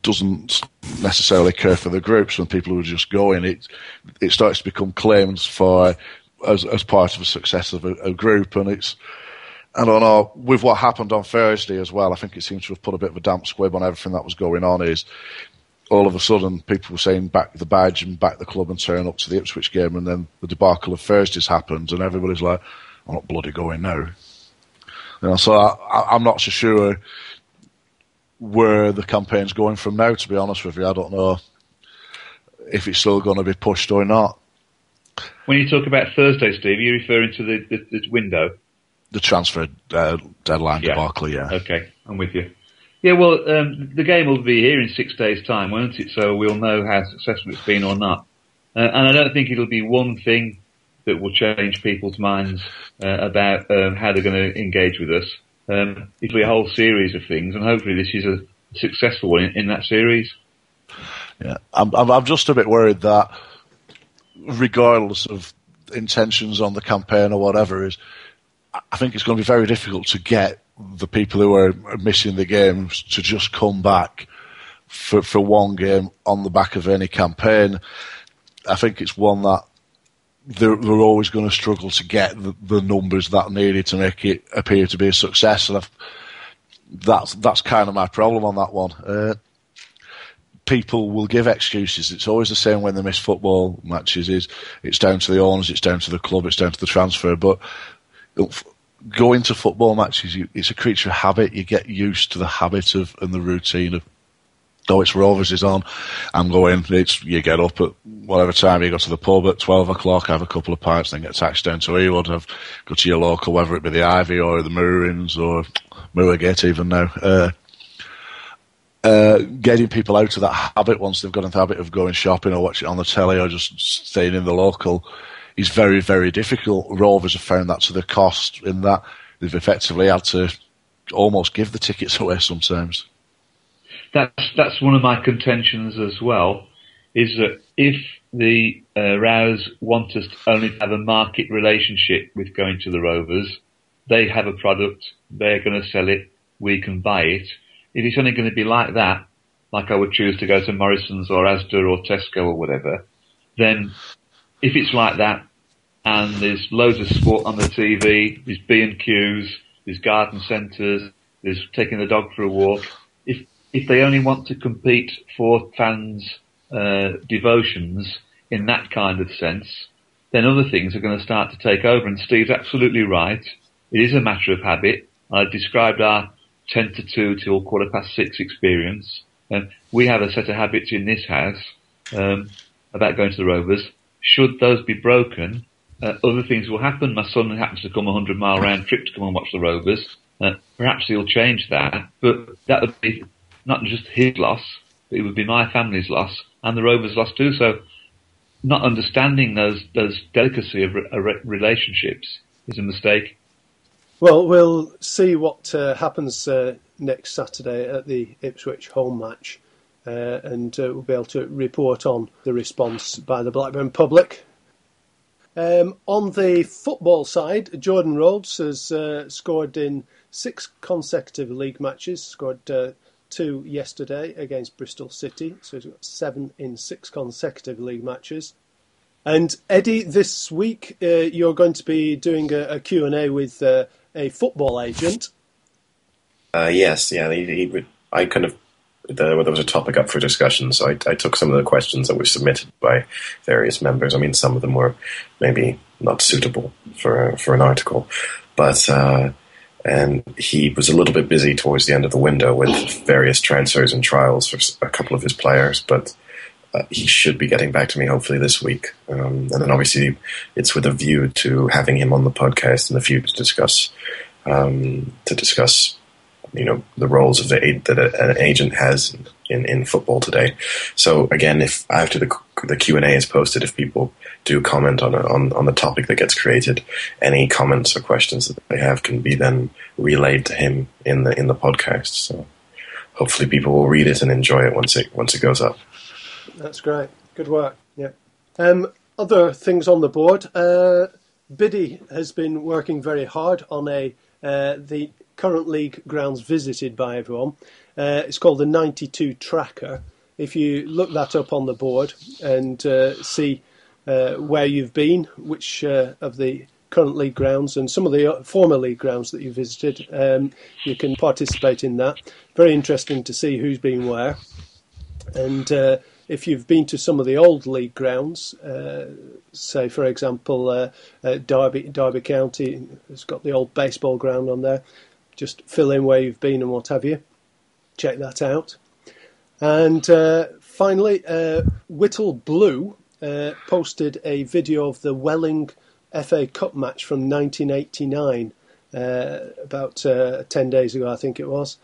doesn't necessarily care for the groups and people who are just going. It it starts to become claims for as as part of the success of a, a group, and it's I don't know, with what happened on Thursday as well, I think it seems to have put a bit of a damp squib on everything that was going on. Is all of a sudden people were saying back the badge and back the club and turn up to the Ipswich game, and then the debacle of Thursday's happened, and everybody's like, I'm not bloody going now. You know, so I, am not so sure where the campaign's going from now, to be honest with you. I don't know if it's still going to be pushed or not. When you talk about Thursday, Steve, are you referring to the, the, the window? the transfer uh, deadline yeah. debacle. Yeah. Okay, I'm with you. Yeah, well, um, the game will be here in six days' time, won't it? So we'll know how successful it's been or not. Uh, and I don't think it'll be one thing that will change people's minds uh, about um, how they're going to engage with us. Um, it'll be a whole series of things, and hopefully this is a successful one in, in that series. Yeah, I'm, I'm just a bit worried that, regardless of intentions on the campaign or whatever, is I think it's going to be very difficult to get the people who are missing the games to just come back for, for one game on the back of any campaign. I think it's one that they're, they're always going to struggle to get the, the, numbers that needed to make it appear to be a success. And I've, that's that's kind of my problem on that one. Uh, people will give excuses. It's always the same when they miss football matches. Is it's down to the owners, it's down to the club, it's down to the transfer. But going to football matches, you, it's a creature of habit. You get used to the habit of and the routine of. Oh, it's Rovers is on. I'm going. It's you get up at whatever time you go to the pub at twelve o'clock, have a couple of pints, then get taxed down to Ewood, have go to your local, whether it be the Ivy or the Moorings or Moorgate even now. Uh, uh, getting people out of that habit once they've got into the habit of going shopping or watching on the telly or just staying in the local is very, very difficult. Rovers have found that to the cost in that they've effectively had to almost give the tickets [LAUGHS] away sometimes. That's that's one of my contentions as well. Is that if the uh, Raos want us to only have a market relationship with going to the Rovers, they have a product, they're going to sell it, we can buy it. If it's only going to be like that, like I would choose to go to Morrison's or Asda or Tesco or whatever, then if it's like that, and there's loads of sport on the TV, there's B and Qs, there's garden centres, there's taking the dog for a walk. If if they only want to compete for fans' uh, devotions in that kind of sense, then other things are going to start to take over. And Steve's absolutely right. It is a matter of habit. I described our 10 to 2 till quarter past 6 experience. And we have a set of habits in this house um, about going to the Rovers. Should those be broken, uh, other things will happen. My son happens to come a 100 mile round trip to come and watch the Rovers. Uh, perhaps he'll change that, but that would be not just his loss, but it would be my family's loss and the Rovers' loss too. So not understanding those, those delicacy of re- uh, relationships is a mistake. Well, we'll see what uh, happens uh, next Saturday at the Ipswich home match, uh, and uh, we'll be able to report on the response by the Blackburn public. Um, on the football side, Jordan Rhodes has uh, scored in six consecutive league matches, scored uh, two yesterday against Bristol City, so he's got seven in six consecutive league matches. And Eddie, this week you're going to be doing a, a Q&A with a football agent. Uh, yes, yeah, he, he, I kind of there, was a topic up for discussion, so I, I, took some of the questions that were submitted by various members. I mean, some of them were maybe not suitable for for an article, but uh, and he was a little bit busy towards the end of the window with various transfers and trials for a couple of his players, but. Uh, he should be getting back to me hopefully this week, um, and then obviously it's with a view to having him on the podcast in the future to discuss um, to discuss, you know, the roles of the that an agent has in, in football today. So again, if after the the Q and A is posted, if people do comment on, a, on on the topic that gets created, any comments or questions that they have can be then relayed to him in the in the podcast. So hopefully, people will read it and enjoy it once it once it goes up. That's great. Good work. Yeah. Um, other things on the board. Uh, Biddy has been working very hard on a uh, the current league grounds visited by everyone. Uh, it's called the 92 Tracker. If you look that up on the board and uh, see uh, where you've been, which uh, of the current league grounds and some of the former league grounds that you visited, um, you can participate in that. Very interesting to see who's been where. And if you've been to some of the old league grounds, uh, say for example uh, uh, Derby Derby County has got the old baseball ground on there, just fill in where you've been and what have you. Check that out. And uh, finally, uh, Whittle Blue posted a video of the Welling FA Cup match from 1989, about 10 days ago, I think it was.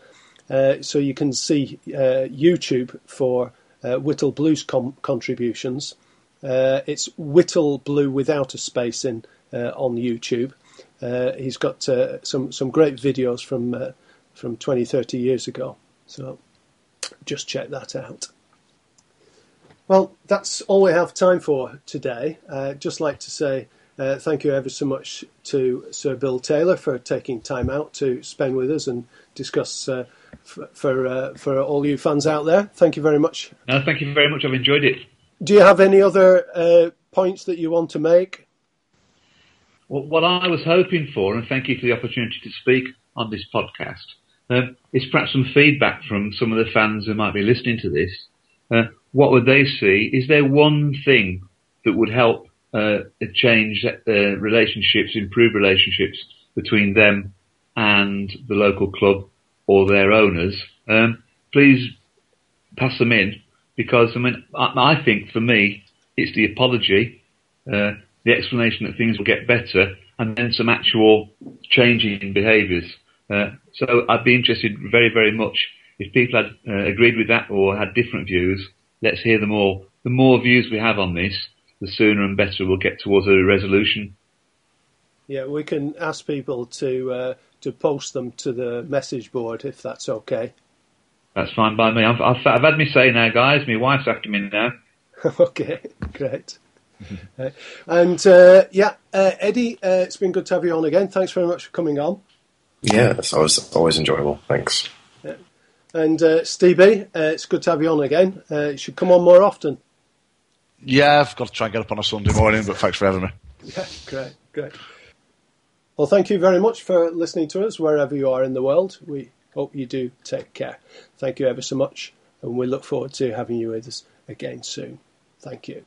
so you can see YouTube for uh, Whittle Blue's com- contributions. Uh, it's Whittle Blue without a space in uh, on YouTube. Uh, he's got uh, some some great videos from uh, from 20, 30 years ago. So just check that out. Well, that's all we have time for today. just like to say thank you ever so much to Sir Bill Taylor for taking time out to spend with us and discuss for for, uh, for all you fans out there. Thank you very much. No, thank you very much. I've enjoyed it. Do you have any other uh, points that you want to make? Well, what I was hoping for, and thank you for the opportunity to speak on this podcast, uh, is perhaps some feedback from some of the fans who might be listening to this. Uh, what would they see? Is there one thing that would help uh, change uh, relationships, improve relationships between them and the local club or their owners? Um, please pass them in because I mean I, I think for me it's the apology, uh, the explanation that things will get better, and then some actual changing in behaviours. Uh, so I'd be interested very very much if people had uh, agreed with that or had different views. Let's hear them all. The more views we have on this, the sooner and better we'll get towards a resolution. Yeah, we can ask people to uh, to post them to the message board if that's okay. That's fine by me. I've, I've, I've had me say now, guys. My wife's after me now. [LAUGHS] okay, great. uh, [LAUGHS] and uh, yeah, uh, Eddie, uh, it's been good to have you on again. Thanks very much for coming on. Yeah, it's always always enjoyable. Thanks. Yeah. And uh, Stevie, uh, it's good to have you on again. you should come on more often. Yeah, I've got to try and get up on a Sunday morning, but thanks for having me. [LAUGHS] Yeah, great, great. Well, thank you very much for listening to us wherever you are in the world. We hope you do take care. Thank you ever so much, and we look forward to having you with us again soon. Thank you.